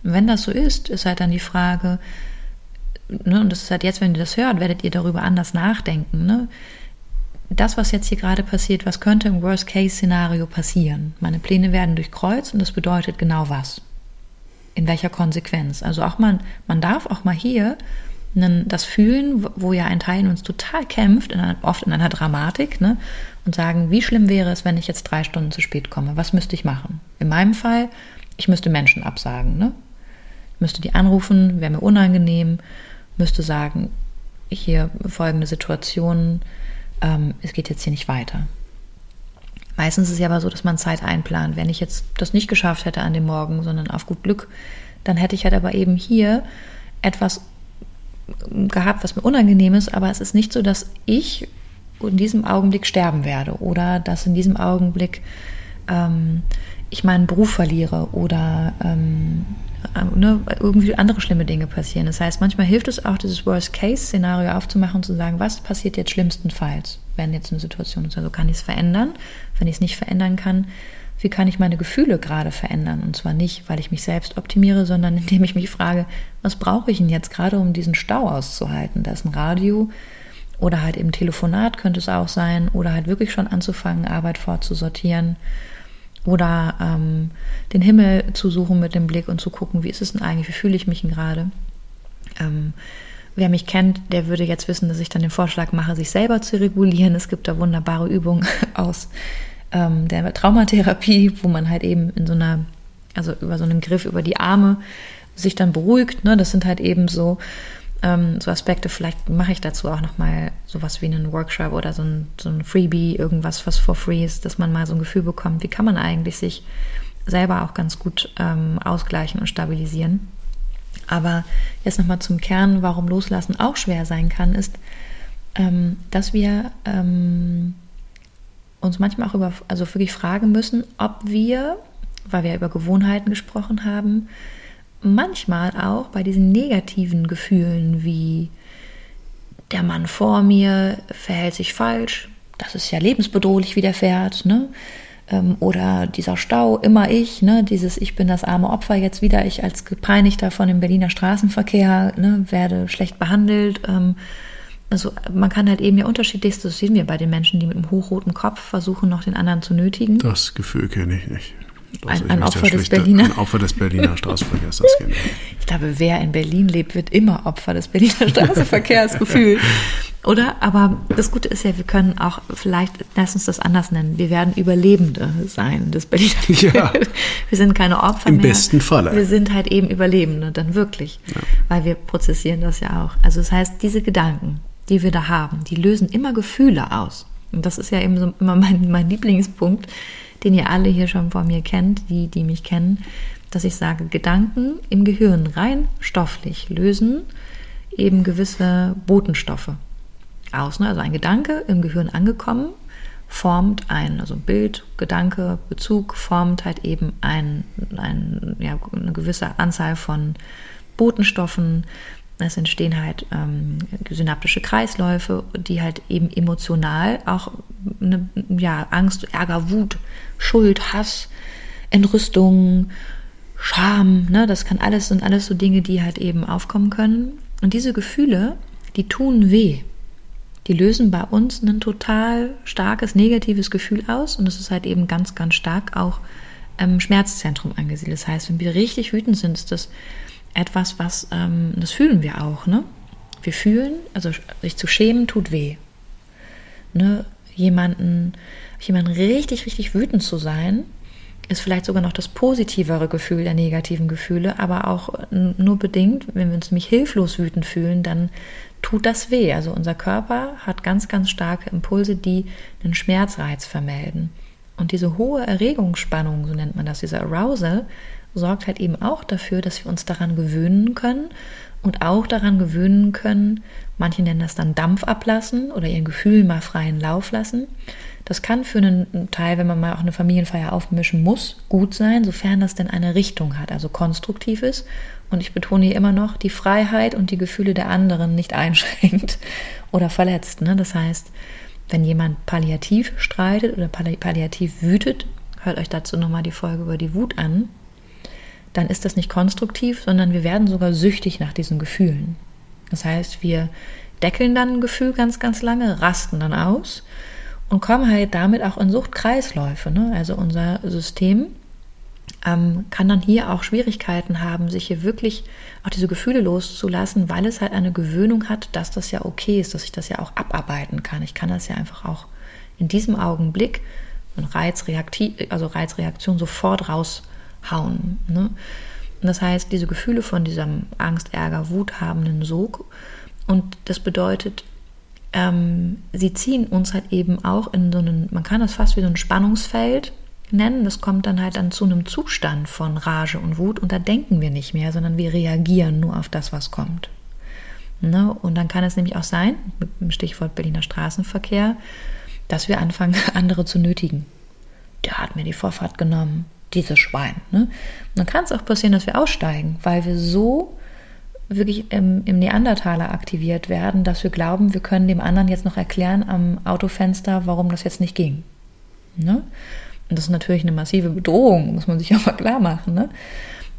wenn das so ist, ist halt dann die Frage, ne, und das ist halt jetzt, wenn ihr das hört, werdet ihr darüber anders nachdenken. Ne? Das, was jetzt hier gerade passiert, was könnte im Worst-Case-Szenario passieren? Meine Pläne werden durchkreuzt und das bedeutet genau was. In welcher Konsequenz? Also auch mal, man darf auch mal hier das fühlen, wo ja ein Teil in uns total kämpft, in einer, oft in einer Dramatik, ne? Und sagen, wie schlimm wäre es, wenn ich jetzt drei Stunden zu spät komme? Was müsste ich machen? In meinem Fall, ich müsste Menschen absagen. Ne? Ich müsste die anrufen, wäre mir unangenehm, müsste sagen, hier folgende Situation, ähm, es geht jetzt hier nicht weiter. Meistens ist es ja aber so, dass man Zeit einplant. Wenn ich jetzt das nicht geschafft hätte an dem Morgen, sondern auf gut Glück, dann hätte ich halt aber eben hier etwas gehabt, was mir unangenehm ist, aber es ist nicht so, dass ich in diesem Augenblick sterben werde oder dass in diesem Augenblick ähm, ich meinen Beruf verliere oder ähm, äh, ne, irgendwie andere schlimme Dinge passieren. Das heißt, manchmal hilft es auch, dieses Worst-Case-Szenario aufzumachen und zu sagen, was passiert jetzt schlimmstenfalls, wenn jetzt eine Situation ist. Also kann ich es verändern? Wenn ich es nicht verändern kann, wie kann ich meine Gefühle gerade verändern? Und zwar nicht, weil ich mich selbst optimiere, sondern indem ich mich frage, was brauche ich denn jetzt gerade, um diesen Stau auszuhalten? Da ist ein Radio oder halt im Telefonat könnte es auch sein oder halt wirklich schon anzufangen, Arbeit fortzusortieren oder ähm, den Himmel zu suchen mit dem Blick und zu gucken, wie ist es denn eigentlich, wie fühle ich mich denn gerade? Ähm, wer mich kennt, der würde jetzt wissen, dass ich dann den Vorschlag mache, sich selber zu regulieren. Es gibt da wunderbare Übungen aus ähm, der Traumatherapie, wo man halt eben in so einer, also über so einen Griff über die Arme sich dann beruhigt. Ne? Das sind halt eben so, ähm, so Aspekte. Vielleicht mache ich dazu auch nochmal sowas wie einen Workshop oder so ein, so ein Freebie, irgendwas, was for free ist, dass man mal so ein Gefühl bekommt, wie kann man eigentlich sich selber auch ganz gut ähm, ausgleichen und stabilisieren. Aber jetzt nochmal zum Kern, warum Loslassen auch schwer sein kann, ist, ähm, dass wir ähm, uns manchmal auch über, also wirklich fragen müssen, ob wir, weil wir über Gewohnheiten gesprochen haben, manchmal auch bei diesen negativen Gefühlen wie der Mann vor mir verhält sich falsch, das ist ja lebensbedrohlich, wie der fährt, ne? Ähm, oder dieser Stau, immer ich, ne? dieses Ich bin das arme Opfer, jetzt wieder ich als Gepeinigter von dem Berliner Straßenverkehr, ne? werde schlecht behandelt. Ähm, also man kann halt eben ja unterschiedlich, das sehen wir bei den Menschen, die mit einem hochroten Kopf versuchen, noch den anderen zu nötigen. Das Gefühl kenne ich nicht. Ein, ein, Opfer des Berliner. Ein Opfer des Berliner Straßenverkehrs, das kenne ich. Glaube, wer in Berlin lebt, wird immer Opfer des Berliner Straßenverkehrs gefühlt. Oder? Aber das Gute ist ja, wir können auch vielleicht, lass uns das anders nennen, wir werden Überlebende sein des Berliner. Ja. Wir sind keine Opfer Im mehr. besten Falle. Wir sind halt eben Überlebende, dann wirklich. Ja. Weil wir prozessieren das ja auch. Also das heißt, diese Gedanken, die wir da haben, die lösen immer Gefühle aus. Und das ist ja eben so immer mein, mein Lieblingspunkt, den ihr alle hier schon vor mir kennt, die, die mich kennen, dass ich sage, Gedanken im Gehirn rein stofflich lösen eben gewisse Botenstoffe aus. Ne? Also ein Gedanke im Gehirn angekommen formt ein, also Bild, Gedanke, Bezug formt halt eben ein, ein, ja, eine gewisse Anzahl von Botenstoffen. Es entstehen halt ähm, synaptische Kreisläufe, die halt eben emotional auch eine, ja, Angst, Ärger, Wut, Schuld, Hass, Entrüstung, Scham, ne, das kann alles, sind alles so Dinge, die halt eben aufkommen können. Und diese Gefühle, die tun weh die lösen bei uns ein total starkes negatives Gefühl aus und es ist halt eben ganz, ganz stark auch im Schmerzzentrum angesiedelt. Das heißt, wenn wir richtig wütend sind, ist das etwas, was, ähm, das fühlen wir auch, ne? Wir fühlen, also sich zu schämen tut weh. Ne? Jemanden, jemanden richtig, richtig wütend zu sein, ist vielleicht sogar noch das positivere Gefühl der negativen Gefühle, aber auch nur bedingt, wenn wir uns nämlich hilflos wütend fühlen, dann tut das weh. Also unser Körper hat ganz, ganz starke Impulse, die einen Schmerzreiz vermelden. Und diese hohe Erregungsspannung, so nennt man das, dieser Arousal, sorgt halt eben auch dafür, dass wir uns daran gewöhnen können und auch daran gewöhnen können, manche nennen das dann Dampf ablassen oder ihren Gefühlen mal freien Lauf lassen. Das kann für einen Teil, wenn man mal auch eine Familienfeier aufmischen muss, gut sein, sofern das denn eine Richtung hat, also konstruktiv ist und ich betone hier immer noch, die Freiheit und die Gefühle der anderen nicht einschränkt oder verletzt. Ne? Das heißt, wenn jemand palliativ streitet oder palliativ wütet, hört euch dazu nochmal die Folge über die Wut an, dann ist das nicht konstruktiv, sondern wir werden sogar süchtig nach diesen Gefühlen. Das heißt, wir deckeln dann ein Gefühl ganz, ganz lange, rasten dann aus und kommen halt damit auch in Suchtkreisläufe. Ne? Also unser System ähm, kann dann hier auch Schwierigkeiten haben, sich hier wirklich auch diese Gefühle loszulassen, weil es halt eine Gewöhnung hat, dass das ja okay ist, dass ich das ja auch abarbeiten kann. Ich kann das ja einfach auch in diesem Augenblick, Reizreaktiv, also Reizreaktion sofort raushauen. Ne? Das heißt, diese Gefühle von diesem Angst, Ärger, Wut haben einen Sog. Und das bedeutet, ähm, sie ziehen uns halt eben auch in so einen, man kann das fast wie so ein Spannungsfeld nennen. Das kommt dann halt dann zu einem Zustand von Rage und Wut und da denken wir nicht mehr, sondern wir reagieren nur auf das, was kommt. Ne? Und dann kann es nämlich auch sein, mit dem Stichwort Berliner Straßenverkehr, dass wir anfangen, andere zu nötigen. Der hat mir die Vorfahrt genommen, dieses Schwein. Ne? Dann kann es auch passieren, dass wir aussteigen, weil wir so wirklich im, im, Neandertaler aktiviert werden, dass wir glauben, wir können dem anderen jetzt noch erklären am Autofenster, warum das jetzt nicht ging. Ne? Und das ist natürlich eine massive Bedrohung, muss man sich auch mal klar machen. Ne?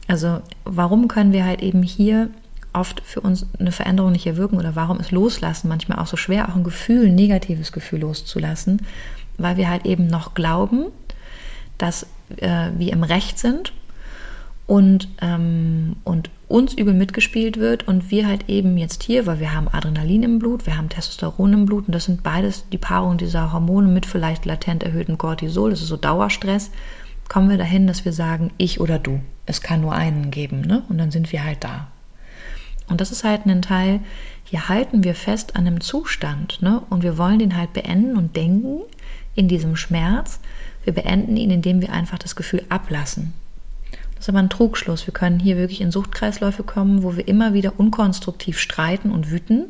Also warum können wir halt eben hier oft für uns eine Veränderung nicht erwirken oder warum ist Loslassen manchmal auch so schwer, auch ein Gefühl, ein negatives Gefühl loszulassen, weil wir halt eben noch glauben, dass äh, wir im Recht sind und, ähm, und uns übel mitgespielt wird und wir halt eben jetzt hier, weil wir haben Adrenalin im Blut, wir haben Testosteron im Blut und das sind beides die Paarung dieser Hormone mit vielleicht latent erhöhtem Cortisol, das ist so Dauerstress, kommen wir dahin, dass wir sagen, ich oder du. Es kann nur einen geben, ne? Und dann sind wir halt da. Und das ist halt ein Teil, hier halten wir fest an einem Zustand, ne? Und wir wollen den halt beenden und denken in diesem Schmerz. Wir beenden ihn, indem wir einfach das Gefühl ablassen. Das ist aber ein Trugschluss. Wir können hier wirklich in Suchtkreisläufe kommen, wo wir immer wieder unkonstruktiv streiten und wüten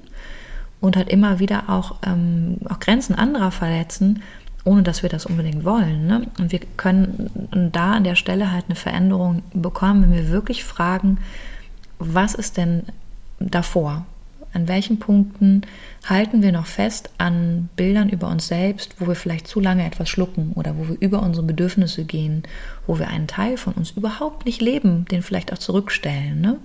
und halt immer wieder auch, ähm, auch Grenzen anderer verletzen, ohne dass wir das unbedingt wollen. Ne? Und wir können da an der Stelle halt eine Veränderung bekommen, wenn wir wirklich fragen, was ist denn davor? An welchen Punkten halten wir noch fest an Bildern über uns selbst, wo wir vielleicht zu lange etwas schlucken oder wo wir über unsere Bedürfnisse gehen, wo wir einen Teil von uns überhaupt nicht leben, den vielleicht auch zurückstellen, ne?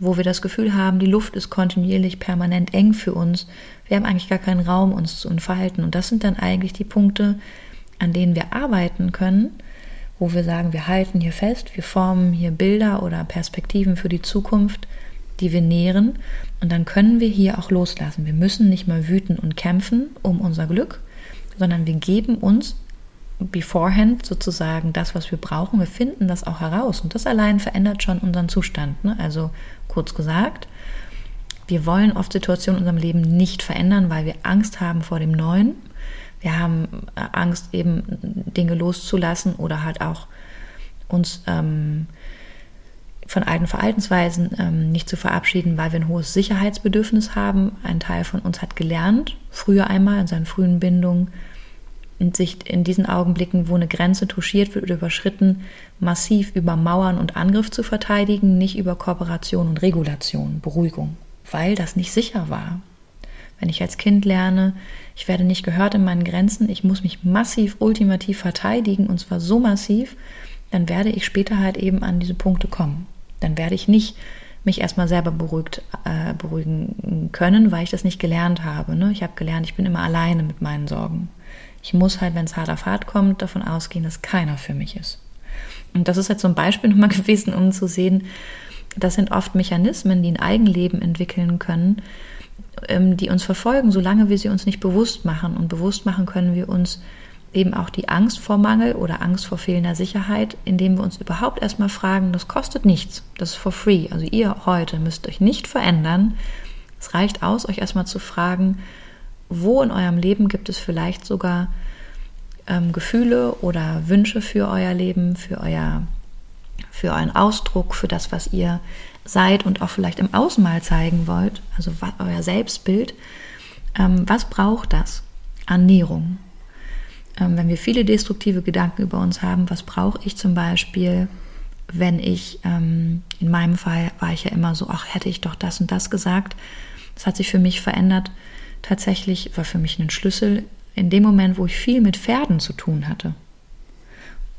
wo wir das Gefühl haben, die Luft ist kontinuierlich permanent eng für uns, wir haben eigentlich gar keinen Raum, uns zu entfalten. Und das sind dann eigentlich die Punkte, an denen wir arbeiten können, wo wir sagen, wir halten hier fest, wir formen hier Bilder oder Perspektiven für die Zukunft, die wir nähren. Und dann können wir hier auch loslassen. Wir müssen nicht mehr wüten und kämpfen um unser Glück, sondern wir geben uns beforehand sozusagen das, was wir brauchen. Wir finden das auch heraus. Und das allein verändert schon unseren Zustand. Ne? Also kurz gesagt, wir wollen oft Situationen in unserem Leben nicht verändern, weil wir Angst haben vor dem Neuen. Wir haben äh, Angst, eben Dinge loszulassen oder halt auch uns ähm, von alten Verhaltensweisen ähm, nicht zu verabschieden, weil wir ein hohes Sicherheitsbedürfnis haben. Ein Teil von uns hat gelernt, früher einmal in seinen frühen Bindungen, in sich in diesen Augenblicken, wo eine Grenze touchiert wird oder überschritten, massiv über Mauern und Angriff zu verteidigen, nicht über Kooperation und Regulation, Beruhigung, weil das nicht sicher war. Wenn ich als Kind lerne, ich werde nicht gehört in meinen Grenzen, ich muss mich massiv, ultimativ verteidigen und zwar so massiv, dann werde ich später halt eben an diese Punkte kommen dann werde ich nicht mich erstmal selber beruhigt, äh, beruhigen können, weil ich das nicht gelernt habe. Ne? Ich habe gelernt, ich bin immer alleine mit meinen Sorgen. Ich muss halt, wenn es hart auf hart kommt, davon ausgehen, dass keiner für mich ist. Und das ist jetzt so ein Beispiel nochmal gewesen, um zu sehen, das sind oft Mechanismen, die ein Eigenleben entwickeln können, ähm, die uns verfolgen, solange wir sie uns nicht bewusst machen. Und bewusst machen können wir uns eben auch die Angst vor Mangel oder Angst vor fehlender Sicherheit, indem wir uns überhaupt erstmal fragen, das kostet nichts, das ist for free. Also ihr heute müsst euch nicht verändern. Es reicht aus, euch erstmal zu fragen, wo in eurem Leben gibt es vielleicht sogar ähm, Gefühle oder Wünsche für euer Leben, für euer, für euren Ausdruck, für das, was ihr seid und auch vielleicht im Außen mal zeigen wollt, also euer Selbstbild. Ähm, was braucht das? Annäherung, wenn wir viele destruktive Gedanken über uns haben, was brauche ich zum Beispiel, wenn ich, ähm, in meinem Fall war ich ja immer so, ach, hätte ich doch das und das gesagt. Das hat sich für mich verändert. Tatsächlich war für mich ein Schlüssel in dem Moment, wo ich viel mit Pferden zu tun hatte.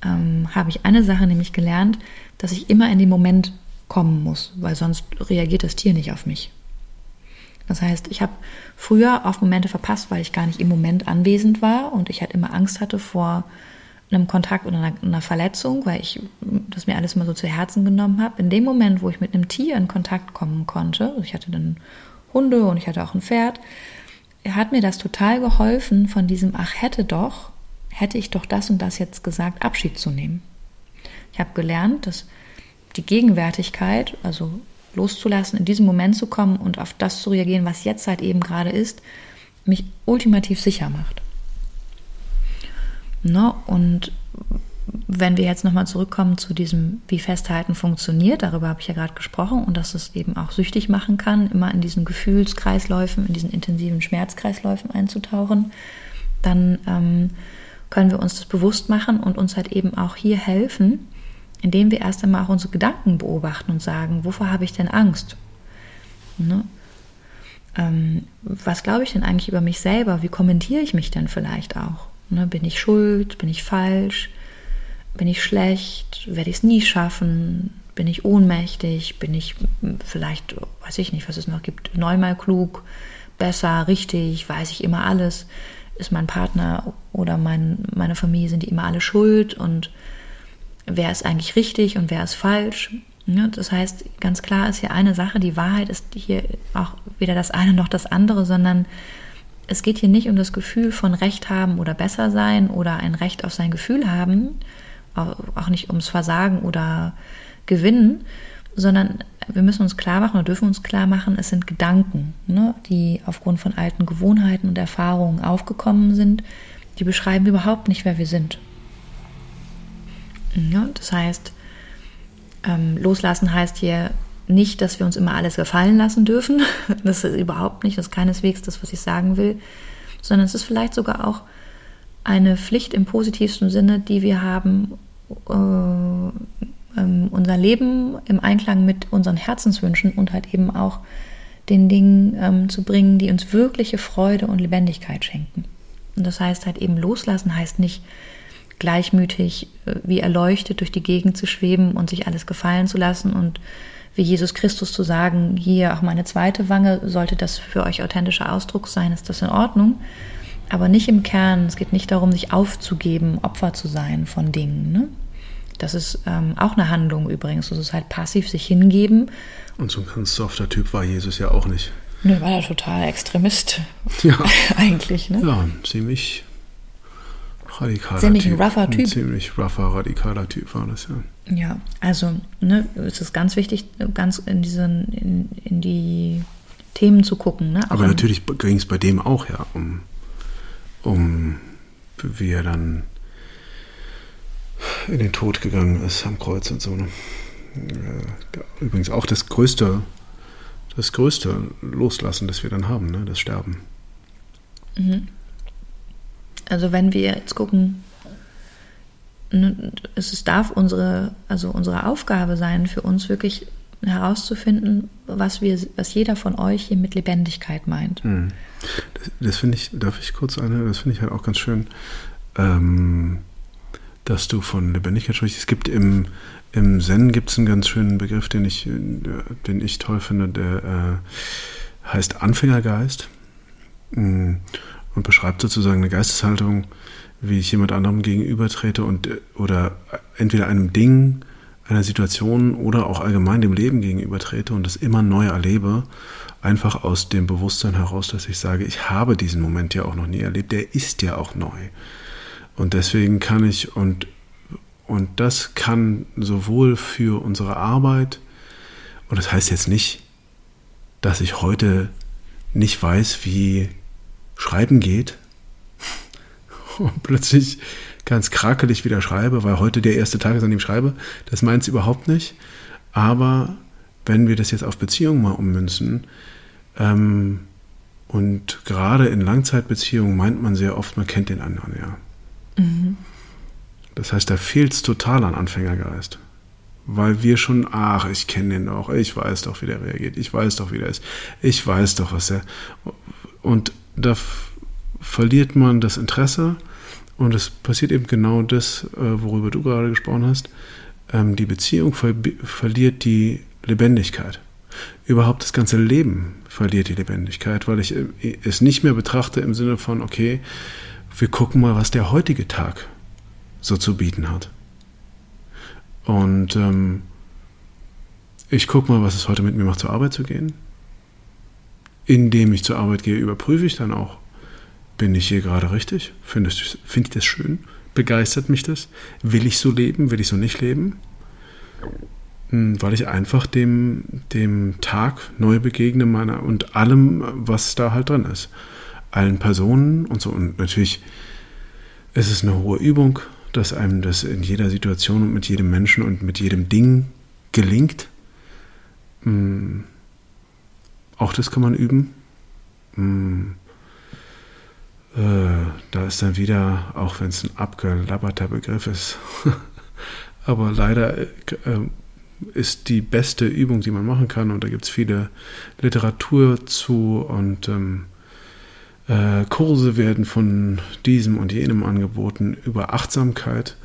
Ähm, habe ich eine Sache nämlich gelernt, dass ich immer in den Moment kommen muss, weil sonst reagiert das Tier nicht auf mich. Das heißt, ich habe früher auf Momente verpasst, weil ich gar nicht im Moment anwesend war und ich halt immer Angst hatte vor einem Kontakt oder einer, einer Verletzung, weil ich das mir alles mal so zu Herzen genommen habe. In dem Moment, wo ich mit einem Tier in Kontakt kommen konnte, ich hatte dann Hunde und ich hatte auch ein Pferd, hat mir das total geholfen, von diesem Ach hätte doch, hätte ich doch das und das jetzt gesagt, Abschied zu nehmen. Ich habe gelernt, dass die Gegenwärtigkeit, also loszulassen, in diesem Moment zu kommen und auf das zu reagieren, was jetzt halt eben gerade ist, mich ultimativ sicher macht. No, und wenn wir jetzt nochmal zurückkommen zu diesem, wie Festhalten funktioniert, darüber habe ich ja gerade gesprochen und dass es eben auch süchtig machen kann, immer in diesen Gefühlskreisläufen, in diesen intensiven Schmerzkreisläufen einzutauchen, dann ähm, können wir uns das bewusst machen und uns halt eben auch hier helfen, indem wir erst einmal auch unsere Gedanken beobachten und sagen, wovor habe ich denn Angst? Ne? Ähm, was glaube ich denn eigentlich über mich selber? Wie kommentiere ich mich denn vielleicht auch? Ne? Bin ich schuld? Bin ich falsch? Bin ich schlecht? Werde ich es nie schaffen? Bin ich ohnmächtig? Bin ich vielleicht, weiß ich nicht, was es noch gibt, neunmal klug, besser, richtig, weiß ich immer alles? Ist mein Partner oder mein, meine Familie, sind die immer alle schuld? Und wer ist eigentlich richtig und wer ist falsch. Das heißt, ganz klar ist hier eine Sache, die Wahrheit ist hier auch weder das eine noch das andere, sondern es geht hier nicht um das Gefühl von Recht haben oder besser sein oder ein Recht auf sein Gefühl haben, auch nicht ums Versagen oder Gewinnen, sondern wir müssen uns klar machen oder dürfen uns klar machen, es sind Gedanken, ne, die aufgrund von alten Gewohnheiten und Erfahrungen aufgekommen sind, die beschreiben überhaupt nicht, wer wir sind. Ja, das heißt, ähm, loslassen heißt hier nicht, dass wir uns immer alles gefallen lassen dürfen. Das ist überhaupt nicht, das ist keineswegs das, was ich sagen will, sondern es ist vielleicht sogar auch eine Pflicht im positivsten Sinne, die wir haben, äh, ähm, unser Leben im Einklang mit unseren Herzenswünschen und halt eben auch den Dingen ähm, zu bringen, die uns wirkliche Freude und Lebendigkeit schenken. Und das heißt halt eben loslassen heißt nicht, gleichmütig äh, wie erleuchtet durch die Gegend zu schweben und sich alles gefallen zu lassen und wie Jesus Christus zu sagen, hier auch meine zweite Wange, sollte das für euch authentischer Ausdruck sein, ist das in Ordnung. Aber nicht im Kern, es geht nicht darum, sich aufzugeben, Opfer zu sein von Dingen. Ne? Das ist ähm, auch eine Handlung übrigens. Das ist halt passiv sich hingeben. Und so ein ganz softer Typ war Jesus ja auch nicht. Nö, war er total Extremist. Ja. Eigentlich, ne? Ja, ziemlich radikaler Ziemlich ein Typ. rougher Typ. Ein ziemlich rougher, radikaler Typ war das, ja. Ja, also ne, es ist ganz wichtig, ganz in diesen, in, in die Themen zu gucken. Ne? Auch Aber natürlich ging es bei dem auch ja um, um wie er dann in den Tod gegangen ist am Kreuz und so. Ne? Übrigens auch das größte, das größte Loslassen, das wir dann haben, ne? das Sterben. Also wenn wir jetzt gucken, es darf unsere, also unsere Aufgabe sein, für uns wirklich herauszufinden, was wir, was jeder von euch hier mit Lebendigkeit meint. Das, das finde ich, darf ich kurz eine, das finde ich halt auch ganz schön, ähm, dass du von Lebendigkeit sprichst. Es gibt im, im Zen gibt es einen ganz schönen Begriff, den ich, den ich toll finde, der äh, heißt Anfängergeist mm, und beschreibt sozusagen eine Geisteshaltung, wie ich jemand anderem gegenübertrete und oder entweder einem Ding, einer Situation oder auch allgemein dem Leben gegenübertrete und es immer neu erlebe, einfach aus dem Bewusstsein heraus, dass ich sage, ich habe diesen Moment ja auch noch nie erlebt, der ist ja auch neu. Und deswegen kann ich, und, und das kann sowohl für unsere Arbeit, und das heißt jetzt nicht, dass ich heute nicht weiß, wie Schreiben geht, und plötzlich ganz krakelig wieder schreibe, weil heute der erste Tag ist, an dem ich schreibe. Das meint es überhaupt nicht. Aber wenn wir das jetzt auf Beziehungen mal ummünzen, ähm, und gerade in Langzeitbeziehungen meint man sehr oft, man kennt den anderen, ja. Das heißt, da fehlt es total an Anfängergeist. Weil wir schon, ach, ich kenne den doch, ich weiß doch, wie der reagiert, ich weiß doch, wie der ist, ich weiß doch, was er. Und da verliert man das Interesse und es passiert eben genau das, äh, worüber du gerade gesprochen hast. Ähm, Die Beziehung ver verliert die Lebendigkeit. Überhaupt das ganze Leben verliert die Lebendigkeit, weil ich äh, es nicht mehr betrachte im Sinne von, okay, wir gucken mal, was der heutige Tag so zu bieten hat. Und ähm, ich gucke mal, was es heute mit mir macht, zur Arbeit zu gehen. Indem ich zur Arbeit gehe, überprüfe ich dann auch, bin ich hier gerade richtig? Finde ich, find ich das schön? Begeistert mich das? Will ich so leben? Will ich so nicht leben? Hm, Weil ich einfach dem, dem Tag neu begegne meiner, und allem, was da halt drin ist. Allen Personen und so. Und natürlich ist es eine hohe Übung, dass einem das in jeder Situation und mit jedem Menschen und mit jedem Ding gelingt. Hm, Auch das kann man üben. Hm, äh, Da ist dann wieder, auch wenn es ein abgelabberter Begriff ist, aber leider äh, äh, ist die beste Übung, die man machen kann, und da gibt es viele Literatur zu und ähm, äh, Kurse werden von diesem und jenem angeboten über Achtsamkeit.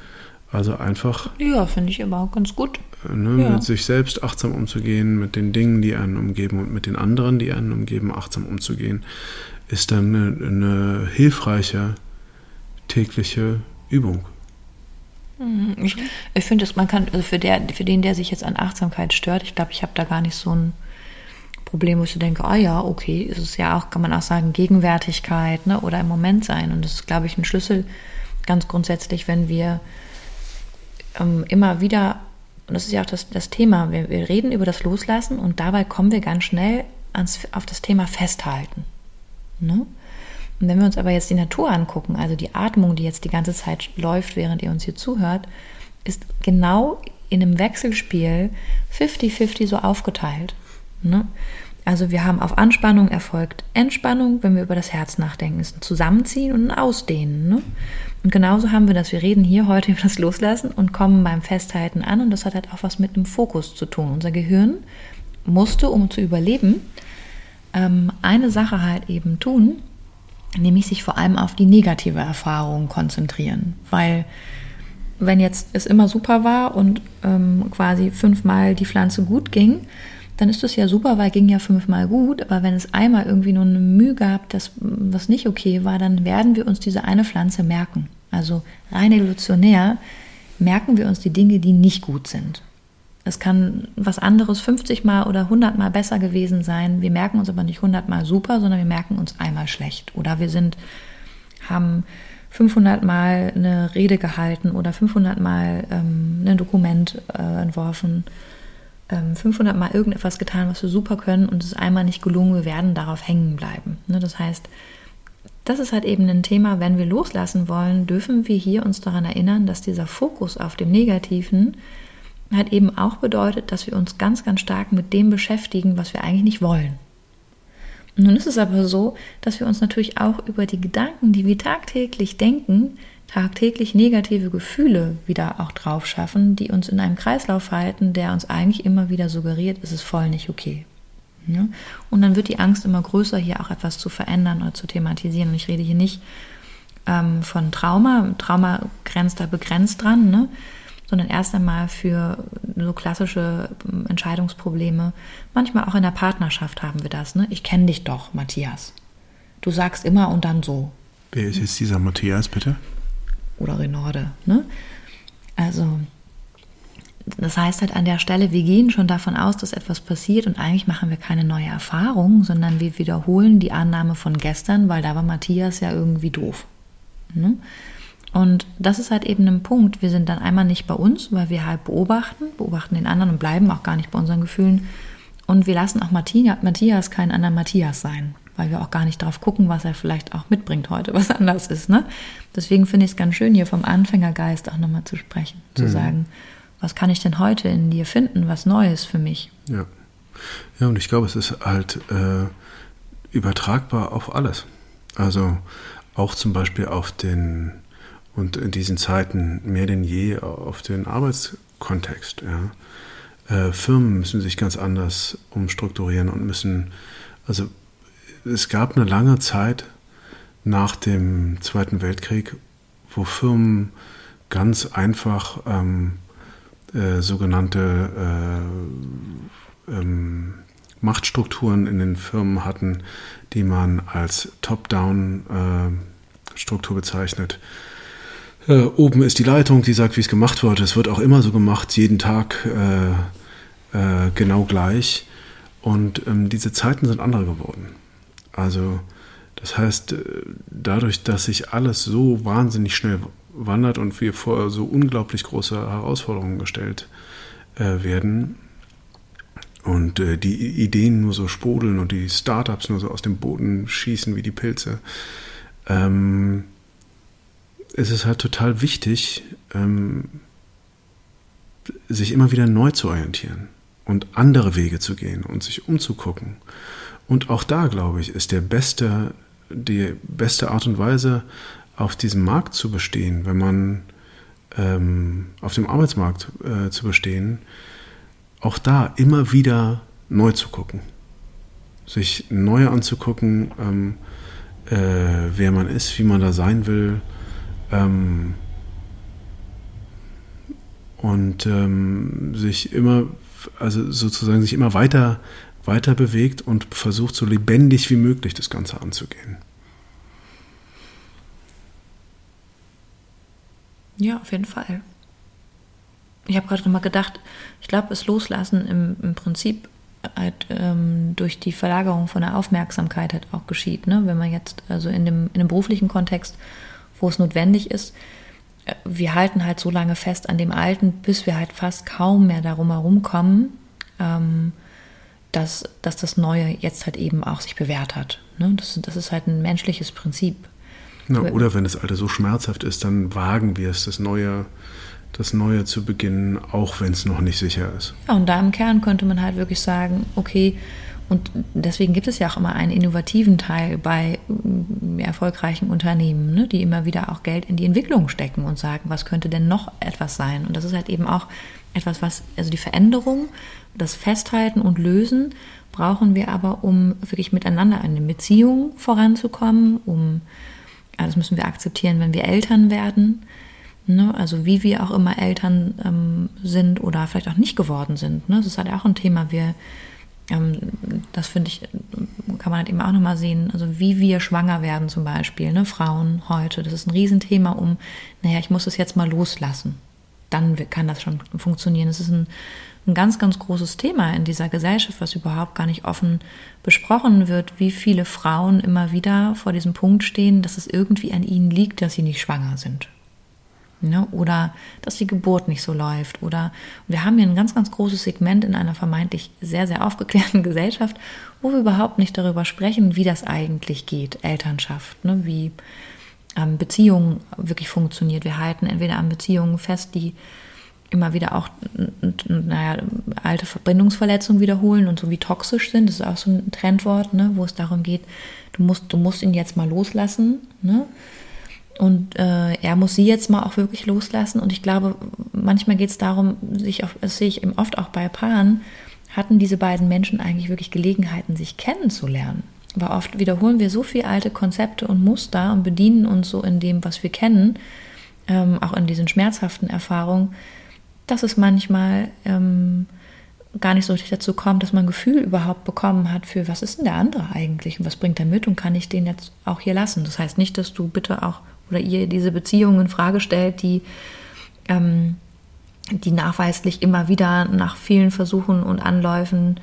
Also einfach Ja, finde ich auch ganz gut. Ne, Ja. mit sich selbst achtsam umzugehen, mit den Dingen, die einen umgeben und mit den anderen, die einen umgeben, achtsam umzugehen, ist dann eine, eine hilfreiche tägliche Übung. Ich, ich finde, dass man kann, also für, der, für den, der sich jetzt an Achtsamkeit stört, ich glaube, ich habe da gar nicht so ein Problem, wo ich so denke, ah ja, okay, ist es ja auch, kann man auch sagen, Gegenwärtigkeit ne, oder im Moment sein. Und das ist, glaube ich, ein Schlüssel ganz grundsätzlich, wenn wir ähm, immer wieder, und das ist ja auch das, das Thema, wir, wir reden über das Loslassen und dabei kommen wir ganz schnell ans, auf das Thema Festhalten. Ne? Und wenn wir uns aber jetzt die Natur angucken, also die Atmung, die jetzt die ganze Zeit läuft, während ihr uns hier zuhört, ist genau in einem Wechselspiel 50-50 so aufgeteilt. Ne? Also wir haben auf Anspannung erfolgt Entspannung, wenn wir über das Herz nachdenken, ist ein Zusammenziehen und ein Ausdehnen. Ne? Und genauso haben wir das, wir reden hier heute über das Loslassen und kommen beim Festhalten an und das hat halt auch was mit einem Fokus zu tun. Unser Gehirn musste, um zu überleben, ähm, eine Sache halt eben tun, nämlich sich vor allem auf die negative Erfahrung konzentrieren. Weil wenn jetzt es immer super war und ähm, quasi fünfmal die Pflanze gut ging, dann ist das ja super, weil ging ja fünfmal gut. Aber wenn es einmal irgendwie nur eine Mühe gab, das, was nicht okay war, dann werden wir uns diese eine Pflanze merken. Also rein evolutionär merken wir uns die Dinge, die nicht gut sind. Es kann was anderes 50 Mal oder 100 Mal besser gewesen sein. Wir merken uns aber nicht 100 Mal super, sondern wir merken uns einmal schlecht. Oder wir sind, haben 500 Mal eine Rede gehalten oder 500 Mal ähm, ein Dokument äh, entworfen, ähm, 500 Mal irgendetwas getan, was wir super können und es ist einmal nicht gelungen. Wir werden darauf hängen bleiben. Ne? Das heißt, das ist halt eben ein Thema, wenn wir loslassen wollen, dürfen wir hier uns daran erinnern, dass dieser Fokus auf dem Negativen halt eben auch bedeutet, dass wir uns ganz, ganz stark mit dem beschäftigen, was wir eigentlich nicht wollen. Nun ist es aber so, dass wir uns natürlich auch über die Gedanken, die wir tagtäglich denken, tagtäglich negative Gefühle wieder auch drauf schaffen, die uns in einem Kreislauf halten, der uns eigentlich immer wieder suggeriert, es ist voll nicht okay. Ja? Und dann wird die Angst immer größer, hier auch etwas zu verändern oder zu thematisieren. Und ich rede hier nicht ähm, von Trauma. Trauma grenzt da begrenzt dran, ne? sondern erst einmal für so klassische ähm, Entscheidungsprobleme. Manchmal auch in der Partnerschaft haben wir das. Ne? Ich kenne dich doch, Matthias. Du sagst immer und dann so. Wer ist jetzt dieser Matthias, bitte? Oder Renorde. Ne? Also das heißt halt an der Stelle, wir gehen schon davon aus, dass etwas passiert und eigentlich machen wir keine neue Erfahrung, sondern wir wiederholen die Annahme von gestern, weil da war Matthias ja irgendwie doof. Ne? Und das ist halt eben ein Punkt. Wir sind dann einmal nicht bei uns, weil wir halt beobachten, beobachten den anderen und bleiben auch gar nicht bei unseren Gefühlen. Und wir lassen auch Matthias keinen anderen Matthias sein, weil wir auch gar nicht darauf gucken, was er vielleicht auch mitbringt heute, was anders ist. Ne? Deswegen finde ich es ganz schön, hier vom Anfängergeist auch nochmal zu sprechen, zu mhm. sagen, was kann ich denn heute in dir finden, was Neues für mich? Ja. Ja, und ich glaube, es ist halt äh, übertragbar auf alles. Also auch zum Beispiel auf den, und in diesen Zeiten mehr denn je auf den Arbeitskontext. Ja. Äh, Firmen müssen sich ganz anders umstrukturieren und müssen, also es gab eine lange Zeit nach dem Zweiten Weltkrieg, wo Firmen ganz einfach ähm, äh, sogenannte äh, ähm, Machtstrukturen in den Firmen hatten, die man als Top-Down-Struktur äh, bezeichnet. Äh, oben ist die Leitung, die sagt, wie es gemacht wird. Es wird auch immer so gemacht, jeden Tag äh, genau gleich. Und ähm, diese Zeiten sind andere geworden. Also das heißt, dadurch, dass sich alles so wahnsinnig schnell wandert und wir vor so unglaublich große Herausforderungen gestellt äh, werden und äh, die Ideen nur so sprudeln und die Startups nur so aus dem Boden schießen wie die Pilze, ähm, es ist halt total wichtig, ähm, sich immer wieder neu zu orientieren und andere Wege zu gehen und sich umzugucken. Und auch da, glaube ich, ist der beste, die beste Art und Weise, auf diesem Markt zu bestehen, wenn man ähm, auf dem Arbeitsmarkt äh, zu bestehen, auch da immer wieder neu zu gucken. Sich neu anzugucken, ähm, äh, wer man ist, wie man da sein will. Ähm, und ähm, sich immer, also sozusagen sich immer weiter, weiter bewegt und versucht, so lebendig wie möglich das Ganze anzugehen. Ja, auf jeden Fall. Ich habe gerade nochmal gedacht, ich glaube, das Loslassen im, im Prinzip halt ähm, durch die Verlagerung von der Aufmerksamkeit halt auch geschieht. Ne? Wenn man jetzt also in dem, in dem beruflichen Kontext, wo es notwendig ist, äh, wir halten halt so lange fest an dem Alten, bis wir halt fast kaum mehr darum herumkommen, ähm, dass, dass das Neue jetzt halt eben auch sich bewährt hat. Ne? Das, das ist halt ein menschliches Prinzip. Na, oder wenn das Alte so schmerzhaft ist, dann wagen wir es, das Neue, das Neue zu beginnen, auch wenn es noch nicht sicher ist. Ja, und da im Kern könnte man halt wirklich sagen, okay, und deswegen gibt es ja auch immer einen innovativen Teil bei mm, erfolgreichen Unternehmen, ne, die immer wieder auch Geld in die Entwicklung stecken und sagen, was könnte denn noch etwas sein? Und das ist halt eben auch etwas, was, also die Veränderung, das Festhalten und Lösen brauchen wir aber, um wirklich miteinander in den Beziehungen voranzukommen, um das müssen wir akzeptieren, wenn wir Eltern werden. Ne? Also wie wir auch immer Eltern ähm, sind oder vielleicht auch nicht geworden sind. Ne? Das ist halt auch ein Thema. Wir, ähm, das finde ich, kann man halt eben auch nochmal sehen. Also wie wir schwanger werden zum Beispiel, ne? Frauen heute. Das ist ein Riesenthema um, naja, ich muss es jetzt mal loslassen. dann kann das schon funktionieren. Es ist ein, ein ganz, ganz großes Thema in dieser Gesellschaft, was überhaupt gar nicht offen besprochen wird, wie viele Frauen immer wieder vor diesem Punkt stehen, dass es irgendwie an ihnen liegt, dass sie nicht schwanger sind. Ne? Oder dass die Geburt nicht so läuft. Oder wir haben hier ein ganz, ganz großes Segment in einer vermeintlich sehr, sehr aufgeklärten Gesellschaft, wo wir überhaupt nicht darüber sprechen, wie das eigentlich geht, Elternschaft, ne? wie ähm, Beziehungen wirklich funktioniert. Wir halten entweder an Beziehungen fest, die immer wieder auch naja, alte Verbindungsverletzungen wiederholen und so wie toxisch sind. Das ist auch so ein Trendwort, ne, wo es darum geht, du musst, du musst ihn jetzt mal loslassen. Ne? Und äh, er muss sie jetzt mal auch wirklich loslassen. Und ich glaube, manchmal geht es darum, sich auf, das sehe ich oft auch bei Paaren, hatten diese beiden Menschen eigentlich wirklich Gelegenheiten, sich kennenzulernen. Aber oft wiederholen wir so viele alte Konzepte und Muster und bedienen uns so in dem, was wir kennen, ähm, auch in diesen schmerzhaften Erfahrungen, dass es manchmal ähm, gar nicht so richtig dazu kommt, dass man ein Gefühl überhaupt bekommen hat für, was ist denn der andere eigentlich und was bringt er mit und kann ich den jetzt auch hier lassen. Das heißt nicht, dass du bitte auch oder ihr diese Beziehungen in Frage stellt, die, ähm, die nachweislich immer wieder nach vielen Versuchen und Anläufen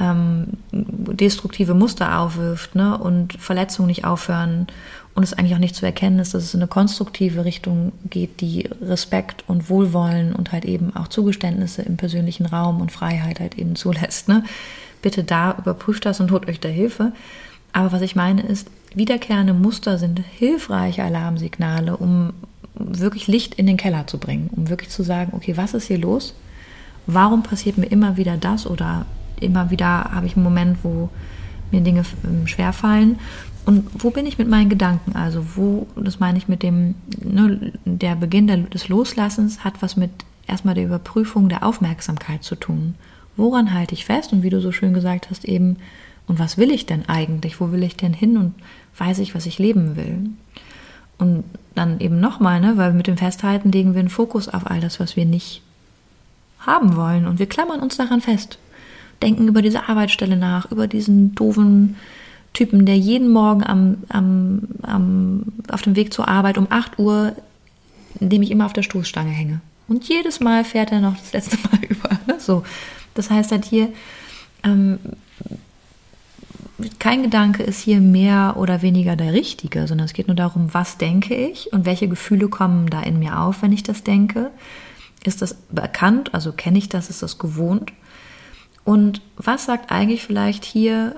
ähm, destruktive Muster aufwirft ne, und Verletzungen nicht aufhören und es eigentlich auch nicht zu erkennen ist, dass es in eine konstruktive Richtung geht, die Respekt und Wohlwollen und halt eben auch Zugeständnisse im persönlichen Raum und Freiheit halt eben zulässt. Ne? Bitte da überprüft das und holt euch da Hilfe. Aber was ich meine ist, wiederkehrende Muster sind hilfreiche Alarmsignale, um wirklich Licht in den Keller zu bringen, um wirklich zu sagen, okay, was ist hier los? Warum passiert mir immer wieder das oder immer wieder habe ich einen Moment, wo mir Dinge ähm, schwerfallen und wo bin ich mit meinen Gedanken? Also wo, das meine ich mit dem, ne, der Beginn des Loslassens hat was mit erstmal der Überprüfung der Aufmerksamkeit zu tun. Woran halte ich fest? Und wie du so schön gesagt hast, eben, und was will ich denn eigentlich? Wo will ich denn hin? Und weiß ich, was ich leben will? Und dann eben nochmal, ne, weil mit dem Festhalten legen wir einen Fokus auf all das, was wir nicht haben wollen. Und wir klammern uns daran fest. Denken über diese Arbeitsstelle nach, über diesen doofen Typen, der jeden Morgen am, am, am, auf dem Weg zur Arbeit um 8 Uhr, indem ich immer auf der Stoßstange hänge. Und jedes Mal fährt er noch das letzte Mal über. Ne? So. Das heißt halt hier, ähm, kein Gedanke ist hier mehr oder weniger der richtige, sondern es geht nur darum, was denke ich und welche Gefühle kommen da in mir auf, wenn ich das denke. Ist das bekannt, also kenne ich das, ist das gewohnt? Und was sagt eigentlich vielleicht hier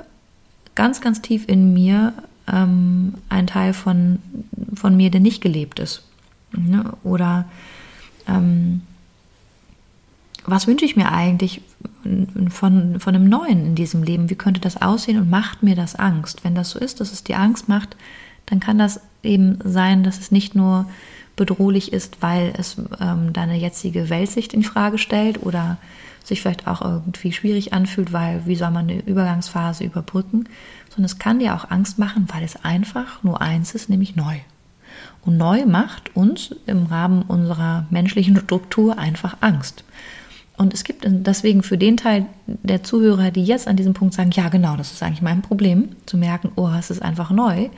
ganz, ganz tief in mir ähm, ein Teil von, von mir, der nicht gelebt ist. Ne? Oder ähm, was wünsche ich mir eigentlich von, von einem Neuen in diesem Leben? Wie könnte das aussehen und macht mir das Angst? Wenn das so ist, dass es dir Angst macht, dann kann das eben sein, dass es nicht nur bedrohlich ist, weil es ähm, deine jetzige Weltsicht in Frage stellt oder sich vielleicht auch irgendwie schwierig anfühlt, weil wie soll man eine Übergangsphase überbrücken, sondern es kann dir auch Angst machen, weil es einfach nur eins ist, nämlich neu. Und neu macht uns im Rahmen unserer menschlichen Struktur einfach Angst. Und es gibt deswegen für den Teil der Zuhörer, die jetzt an diesem Punkt sagen, ja genau, das ist eigentlich mein Problem, zu merken, oh, es ist einfach neu.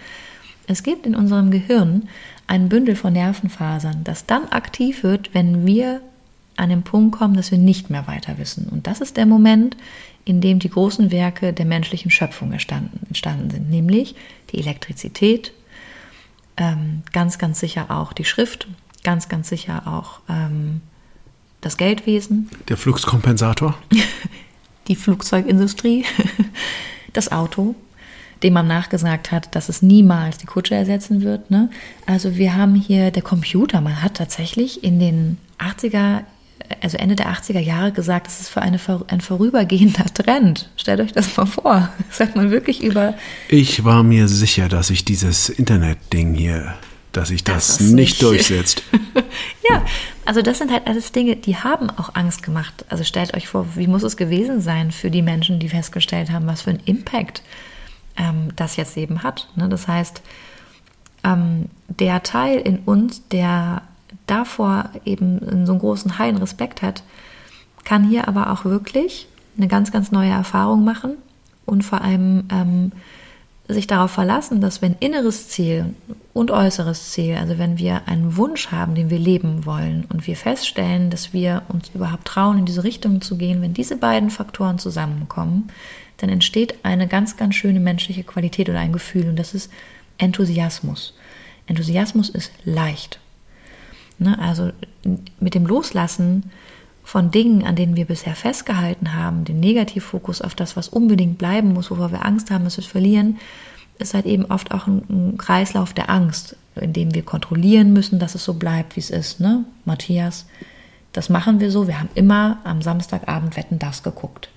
Es gibt in unserem Gehirn ein Bündel von Nervenfasern, das dann aktiv wird, wenn wir an den Punkt kommen, dass wir nicht mehr weiter wissen. Und das ist der Moment, in dem die großen Werke der menschlichen Schöpfung entstanden, sind, nämlich die Elektrizität, ähm, ganz, ganz sicher auch die Schrift, ganz, ganz sicher auch ähm, das Geldwesen. Der Fluxkompensator. die Flugzeugindustrie, das Auto, dem man nachgesagt hat, dass es niemals die Kutsche ersetzen wird. Ne? Also wir haben hier der Computer, man hat tatsächlich in den 80er also Ende der 80er Jahre gesagt, das ist für eine, ein vorübergehender Trend. Stellt euch das mal vor. Das sagt man wirklich über. Ich war mir sicher, dass sich dieses Internet-Ding hier, dass sich das, das nicht, nicht durchsetzt. ja, also das sind halt alles Dinge, die haben auch Angst gemacht. Also stellt euch vor, wie muss es gewesen sein für die Menschen, die festgestellt haben, was für einen Impact ähm, das jetzt eben hat. Ne? Das heißt, ähm, der Teil in uns, der davor eben so einen großen heilen Respekt hat, kann hier aber auch wirklich eine ganz, ganz neue Erfahrung machen und vor allem ähm, sich darauf verlassen, dass wenn inneres Ziel und äußeres Ziel, also wenn wir einen Wunsch haben, den wir leben wollen und wir feststellen, dass wir uns überhaupt trauen, in diese Richtung zu gehen, wenn diese beiden Faktoren zusammenkommen, dann entsteht eine ganz, ganz schöne menschliche Qualität oder ein Gefühl und das ist Enthusiasmus. Enthusiasmus ist leicht. Ne? Also mit dem Loslassen von Dingen, an denen wir bisher festgehalten haben, den Negativfokus auf das, was unbedingt bleiben muss, wovor wir Angst haben, es zu verlieren, ist halt eben oft auch ein, ein, Kreislauf der Angst, in dem wir kontrollieren müssen, dass es so bleibt, wie es ist. Ne? Matthias, das machen wir so. Wir haben immer am Samstagabend Wetten das geguckt.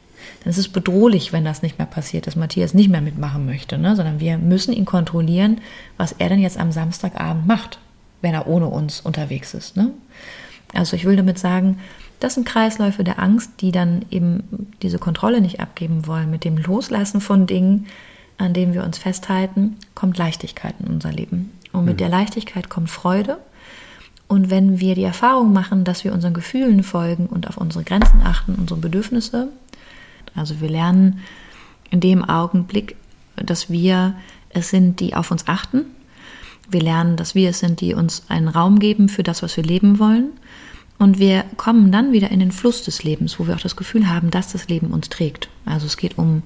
Dann ist es bedrohlich, wenn das nicht mehr passiert, dass Matthias nicht mehr mitmachen möchte, ne? sondern wir müssen ihn kontrollieren, was er denn jetzt am Samstagabend macht, wenn er ohne uns unterwegs ist. Ne? Also ich will damit sagen, das sind Kreisläufe der Angst, die dann eben diese Kontrolle nicht abgeben wollen. Mit dem Loslassen von Dingen, an denen wir uns festhalten, kommt Leichtigkeit in unser Leben. Und mit mhm. der Leichtigkeit kommt Freude. Und wenn wir die Erfahrung machen, dass wir unseren Gefühlen folgen und auf unsere Grenzen achten, unsere Bedürfnisse, also wir lernen in dem Augenblick, dass wir es sind, die auf uns achten. Wir lernen, dass wir es sind, die uns einen Raum geben für das, was wir leben wollen. Und wir kommen dann wieder in den Fluss des Lebens, wo wir auch das Gefühl haben, dass das Leben uns trägt. Also es geht um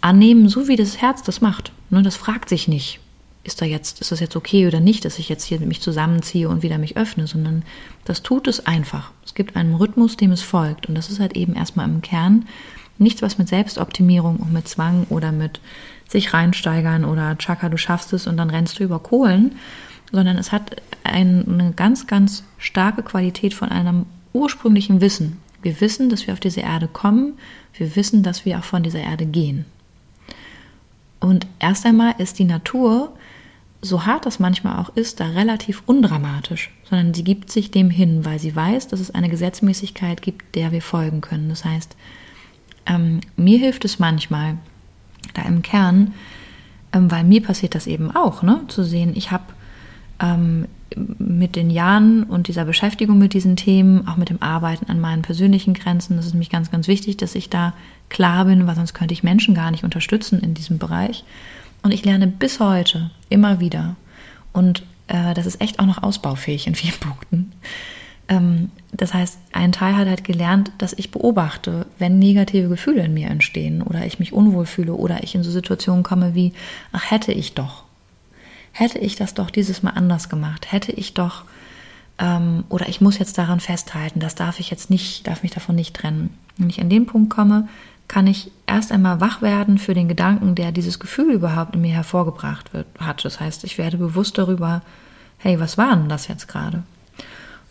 Annehmen, so wie das Herz das macht. Ne, das fragt sich nicht, ist da jetzt, ist das jetzt okay oder nicht, dass ich jetzt hier mich zusammenziehe und wieder mich öffne, sondern das tut es einfach. Es gibt einen Rhythmus, dem es folgt. Und das ist halt eben erstmal im Kern nichts, was mit Selbstoptimierung und mit Zwang oder mit sich reinsteigern oder Chaka, du schaffst es und dann rennst du über Kohlen, sondern es hat eine ganz, ganz starke Qualität von einem ursprünglichen Wissen. Wir wissen, dass wir auf diese Erde kommen, wir wissen, dass wir auch von dieser Erde gehen. Und erst einmal ist die Natur, so hart das manchmal auch ist, da relativ undramatisch, sondern sie gibt sich dem hin, weil sie weiß, dass es eine Gesetzmäßigkeit gibt, der wir folgen können. Das heißt, ähm, mir hilft es manchmal, da im Kern, ähm, weil mir passiert das eben auch, ne, zu sehen, ich habe ähm, mit den Jahren und dieser Beschäftigung mit diesen Themen, auch mit dem Arbeiten an meinen persönlichen Grenzen, das ist mich ganz, ganz wichtig, dass ich da klar bin, weil sonst könnte ich Menschen gar nicht unterstützen in diesem Bereich. Und ich lerne bis heute immer wieder. Und äh, das ist echt auch noch ausbaufähig in vielen Punkten. Ähm, das heißt, ein Teil hat halt gelernt, dass ich beobachte, wenn negative Gefühle in mir entstehen oder ich mich unwohl fühle oder ich in so Situationen komme wie, ach hätte ich doch hätte ich das doch dieses Mal anders gemacht, hätte ich doch, ähm, oder ich muss jetzt daran festhalten, das darf ich jetzt nicht, darf mich davon nicht trennen. Wenn ich an den Punkt komme, kann ich erst einmal wach werden für den Gedanken, der dieses Gefühl überhaupt in mir hervorgebracht wird, hat. Das heißt, ich werde bewusst darüber, hey, was war denn das jetzt gerade?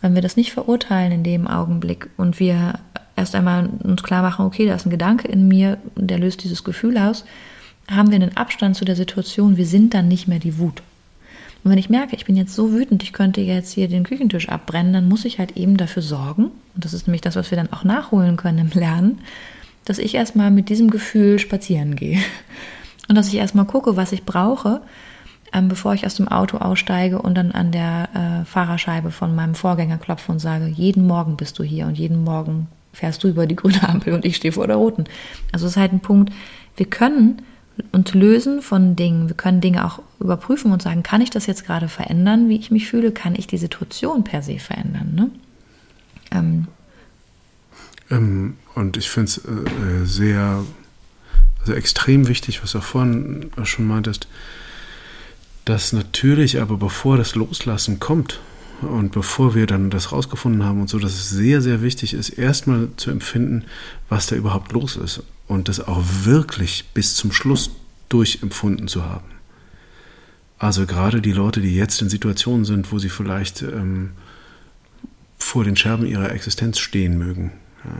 Wenn wir das nicht verurteilen in dem Augenblick und wir erst einmal uns klar machen, okay, da ist ein Gedanke in mir, der löst dieses Gefühl aus, haben wir einen Abstand zu der Situation, wir sind dann nicht mehr die Wut. Und wenn ich merke, ich bin jetzt so wütend, ich könnte jetzt hier den Küchentisch abbrennen, dann muss ich halt eben dafür sorgen, und das ist nämlich das, was wir dann auch nachholen können im Lernen, dass ich erstmal mit diesem Gefühl spazieren gehe. Und dass ich erstmal gucke, was ich brauche, ähm, bevor ich aus dem Auto aussteige und dann an der äh, Fahrerscheibe von meinem Vorgänger klopfe und sage, jeden Morgen bist du hier und jeden Morgen fährst du über die grüne Ampel und ich stehe vor der roten. Also es ist halt ein Punkt, wir können und lösen von Dingen. Wir können Dinge auch überprüfen und sagen, kann ich das jetzt gerade verändern, wie ich mich fühle? Kann ich die Situation per se verändern? Ne? Ähm. Ähm, und ich finde es äh, sehr, also extrem wichtig, was du auch vorhin schon meintest, dass natürlich aber bevor das Loslassen kommt und bevor wir dann das rausgefunden haben und so, dass es sehr, sehr wichtig ist, erstmal zu empfinden, was da überhaupt los ist und das auch wirklich bis zum Schluss durchempfunden zu haben. Also gerade die Leute, die jetzt in Situationen sind, wo sie vielleicht ähm, vor den Scherben ihrer Existenz stehen mögen, ja.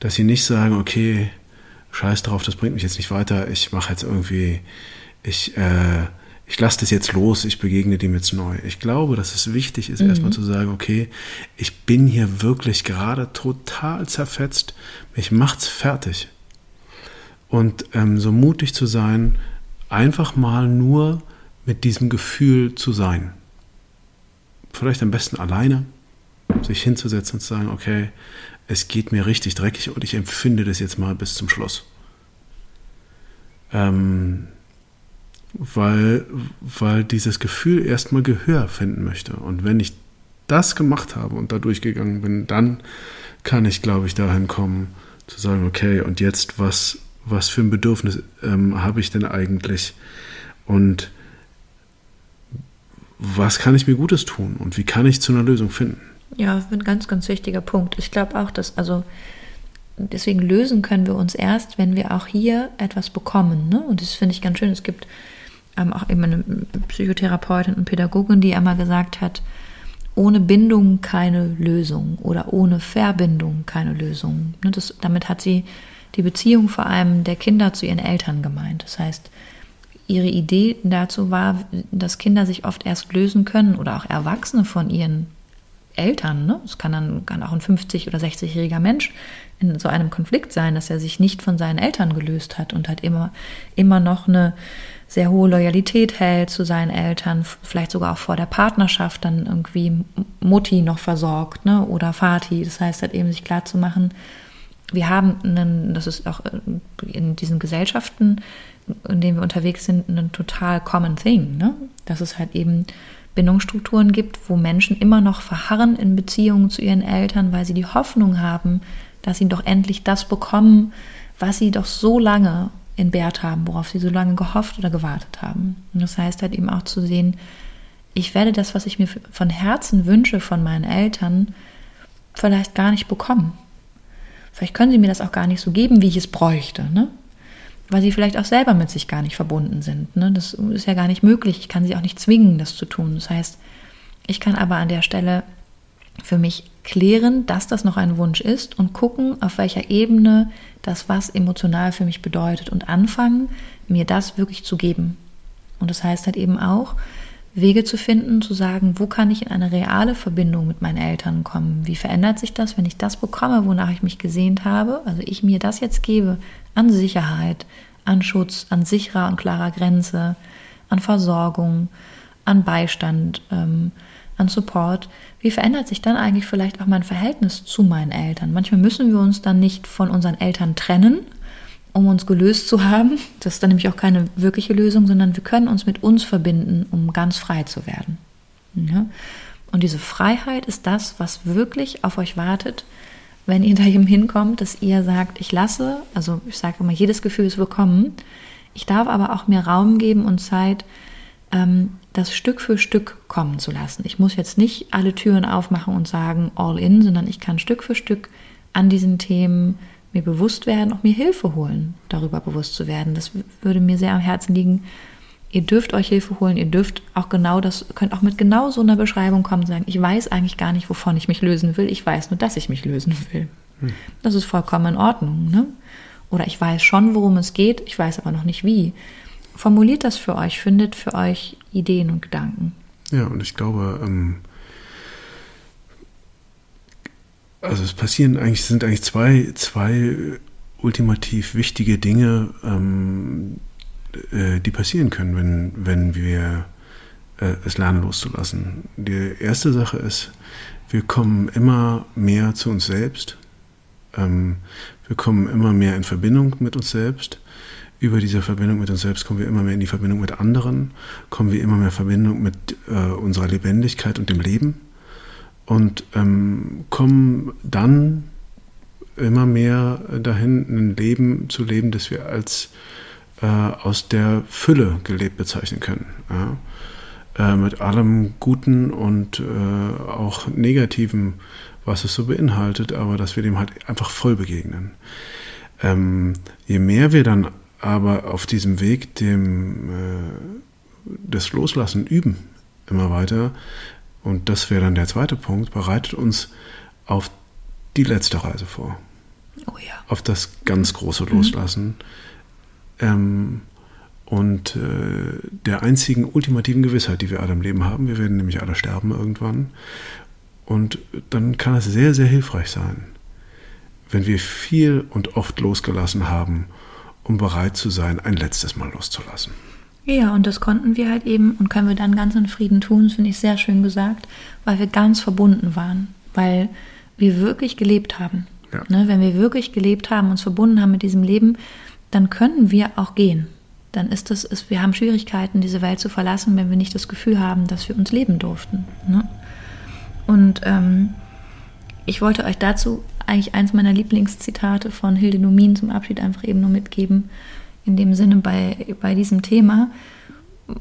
dass sie nicht sagen, okay, scheiß drauf, das bringt mich jetzt nicht weiter, ich mache jetzt irgendwie, ich, äh, ich lasse das jetzt los, ich begegne dem jetzt neu. Ich glaube, dass es wichtig ist, mhm. erstmal zu sagen, okay, ich bin hier wirklich gerade total zerfetzt, mich macht's fertig und ähm, so mutig zu sein, einfach mal nur mit diesem Gefühl zu sein. Vielleicht am besten alleine, sich hinzusetzen und zu sagen, okay, es geht mir richtig dreckig und ich empfinde das jetzt mal bis zum Schluss. Ähm, weil, weil dieses Gefühl erstmal Gehör finden möchte. Und wenn ich das gemacht habe und da durchgegangen bin, dann kann ich, glaube ich, dahin kommen, zu sagen, okay, und jetzt, was, was für ein Bedürfnis ähm, habe ich denn eigentlich? Und was kann ich mir Gutes tun? Und wie kann ich zu einer Lösung finden? Ja, ein ganz, ganz wichtiger Punkt. Ich glaube auch, dass, also deswegen lösen können wir uns erst, wenn wir auch hier etwas bekommen. Ne? Und das finde ich ganz schön. Es gibt ähm, auch immer eine Psychotherapeutin und Pädagogin, die einmal gesagt hat, ohne Bindung keine Lösung oder ohne Verbindung keine Lösung. Ne? Das, damit hat sie die Beziehung vor allem der Kinder zu ihren Eltern gemeint. Das heißt, ihre Idee dazu war, dass Kinder sich oft erst lösen können oder auch Erwachsene von ihren Eltern. Ne? Es kann dann kann auch ein 50- oder 60-jähriger Mensch in so einem Konflikt sein, dass er sich nicht von seinen Eltern gelöst hat und hat immer, immer noch eine sehr hohe Loyalität hält zu seinen Eltern, vielleicht sogar auch vor der Partnerschaft dann irgendwie Mutti noch versorgt ne? oder Vati. Das heißt halt eben sich klar zu machen, wir haben einen, das ist auch in diesen Gesellschaften, in denen wir unterwegs sind, ein total common thing, ne? dass es halt eben Bindungsstrukturen gibt, wo Menschen immer noch verharren in Beziehungen zu ihren Eltern, weil sie die Hoffnung haben, dass sie doch endlich das bekommen, was sie doch so lange entbehrt haben, worauf sie so lange gehofft oder gewartet haben. Und das heißt halt eben auch zu sehen, ich werde das, was ich mir von Herzen wünsche von meinen Eltern, vielleicht gar nicht bekommen. Vielleicht können sie mir das auch gar nicht so geben, wie ich es bräuchte, ne? weil sie vielleicht auch selber mit sich gar nicht verbunden sind. Ne? Das ist ja gar nicht möglich. Ich kann sie auch nicht zwingen, das zu tun. Das heißt, ich kann aber an der Stelle für mich klären, dass das noch ein Wunsch ist und gucken, auf welcher Ebene das was emotional für mich bedeutet und anfangen, mir das wirklich zu geben. Und das heißt halt eben auch, Wege zu finden, zu sagen, wo kann ich in eine reale Verbindung mit meinen Eltern kommen? Wie verändert sich das, wenn ich das bekomme, wonach ich mich gesehnt habe? Also ich mir das jetzt gebe an Sicherheit, an Schutz, an sicherer und klarer Grenze, an Versorgung, an Beistand, ähm, an Support. Wie verändert sich dann eigentlich vielleicht auch mein Verhältnis zu meinen Eltern? Manchmal müssen wir uns dann nicht von unseren Eltern trennen, um uns gelöst zu haben. Das ist dann nämlich auch keine wirkliche Lösung, sondern wir können uns mit uns verbinden, um ganz frei zu werden. Ja? Und diese Freiheit ist das, was wirklich auf euch wartet, wenn ihr da eben hinkommt, dass ihr sagt, ich lasse, also ich sage immer, jedes Gefühl ist willkommen. Ich darf aber auch mir Raum geben und Zeit, das Stück für Stück kommen zu lassen. Ich muss jetzt nicht alle Türen aufmachen und sagen all in, sondern ich kann Stück für Stück an diesen Themen mir bewusst werden, auch mir Hilfe holen, darüber bewusst zu werden. Das würde mir sehr am Herzen liegen. Ihr dürft euch Hilfe holen, ihr dürft auch genau das, könnt auch mit genau so einer Beschreibung kommen und sagen, ich weiß eigentlich gar nicht, wovon ich mich lösen will, ich weiß nur, dass ich mich lösen will. Hm. Das ist vollkommen in Ordnung. Ne? Oder ich weiß schon, worum es geht, ich weiß aber noch nicht wie. Formuliert das für euch, findet für euch Ideen und Gedanken. Ja, und ich glaube, ähm, also es passieren eigentlich, sind eigentlich zwei, zwei ultimativ wichtige Dinge, ähm, äh, die passieren können, wenn, wenn wir äh, es lernen loszulassen. Die erste Sache ist, wir kommen immer mehr zu uns selbst. Ähm, wir kommen immer mehr in Verbindung mit uns selbst. Über diese Verbindung mit uns selbst kommen wir immer mehr in die Verbindung mit anderen, kommen wir immer mehr in Verbindung mit äh, unserer Lebendigkeit und dem Leben und ähm, kommen dann immer mehr dahin, ein Leben zu leben, das wir als äh, aus der Fülle gelebt bezeichnen können. Ja? Äh, mit allem Guten und äh, auch Negativen, was es so beinhaltet, aber dass wir dem halt einfach voll begegnen. Ähm, je mehr wir dann aber auf diesem Weg dem, äh, des Loslassen üben, immer weiter, und das wäre dann der zweite Punkt, bereitet uns auf die letzte Reise vor. Oh ja. Auf das ganz große Loslassen. Mhm. Ähm, und äh, der einzigen ultimativen Gewissheit, die wir alle im Leben haben. Wir werden nämlich alle sterben irgendwann. Und dann kann es sehr, sehr hilfreich sein, wenn wir viel und oft losgelassen haben, um bereit zu sein, ein letztes Mal loszulassen. Ja, und das konnten wir halt eben und können wir dann ganz in Frieden tun, das finde ich sehr schön gesagt, weil wir ganz verbunden waren, weil wir wirklich gelebt haben. Ja. Ne, wenn wir wirklich gelebt haben, uns verbunden haben mit diesem Leben, dann können wir auch gehen. dann ist es, ist, wir haben Schwierigkeiten, diese Welt zu verlassen, wenn wir nicht das Gefühl haben, dass wir uns leben durften. Ne? Und ähm, ich wollte euch dazu eigentlich eins meiner Lieblingszitate von Hilde Numin zum Abschied einfach eben nur mitgeben, in dem Sinne bei, bei diesem Thema.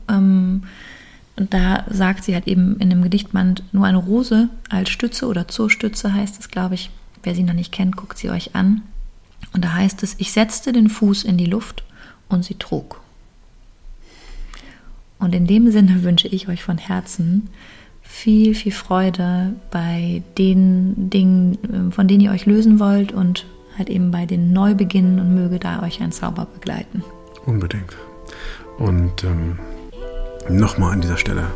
Ähm, da sagt sie halt eben in dem Gedichtband nur eine Rose als Stütze oder zur Stütze heißt es, glaube ich. Wer sie noch nicht kennt, guckt sie euch an. Und da heißt es, ich setzte den Fuß in die Luft und sie trug. Und in dem Sinne wünsche ich euch von Herzen viel, viel Freude bei den Dingen, ähm, von denen ihr euch lösen wollt und halt eben bei den Neubeginnen und möge da euch ein Zauber begleiten. Unbedingt. Und ähm, nochmal an dieser Stelle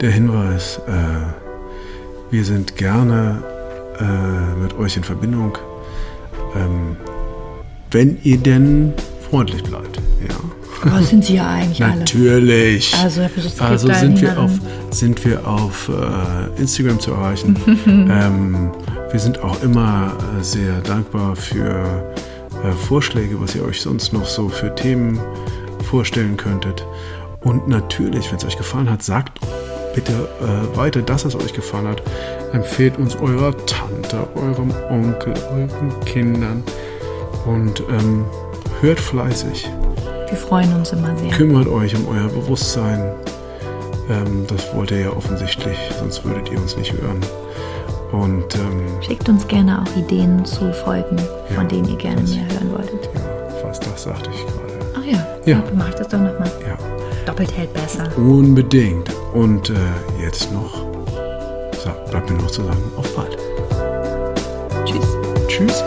der Hinweis, äh, wir sind gerne äh, mit euch in Verbindung, ähm, wenn ihr denn freundlich bleibt. Ja. Aber sind sie ja eigentlich alle. Natürlich. Also, also sind, wir auf, sind wir auf äh, Instagram zu erreichen. ähm, wir sind auch immer äh, sehr dankbar für äh, Vorschläge, was ihr euch sonst noch so für Themen vorstellen könntet. Und natürlich, wenn es euch gefallen hat, sagt bitte äh, weiter, dass es euch gefallen hat. Empfehlt uns eurer Tante, eurem Onkel, euren Kindern und ähm, hört fleißig. Wir freuen uns immer sehr. Kümmert euch um euer Bewusstsein. Ähm, das wollt ihr ja offensichtlich, sonst würdet ihr uns nicht hören. Und ähm, schickt uns gerne auch Ideen zu Folgen, von ja, denen ihr gerne mehr hören wolltet. Ja, fast das sagte ich gerade. Ach ja, ja. ja mach das doch nochmal. Ja. Doppelt hält besser. Unbedingt. Und äh, jetzt noch, so, bleibt mir noch zu sagen, auf bald. Tschüss. Tschüss.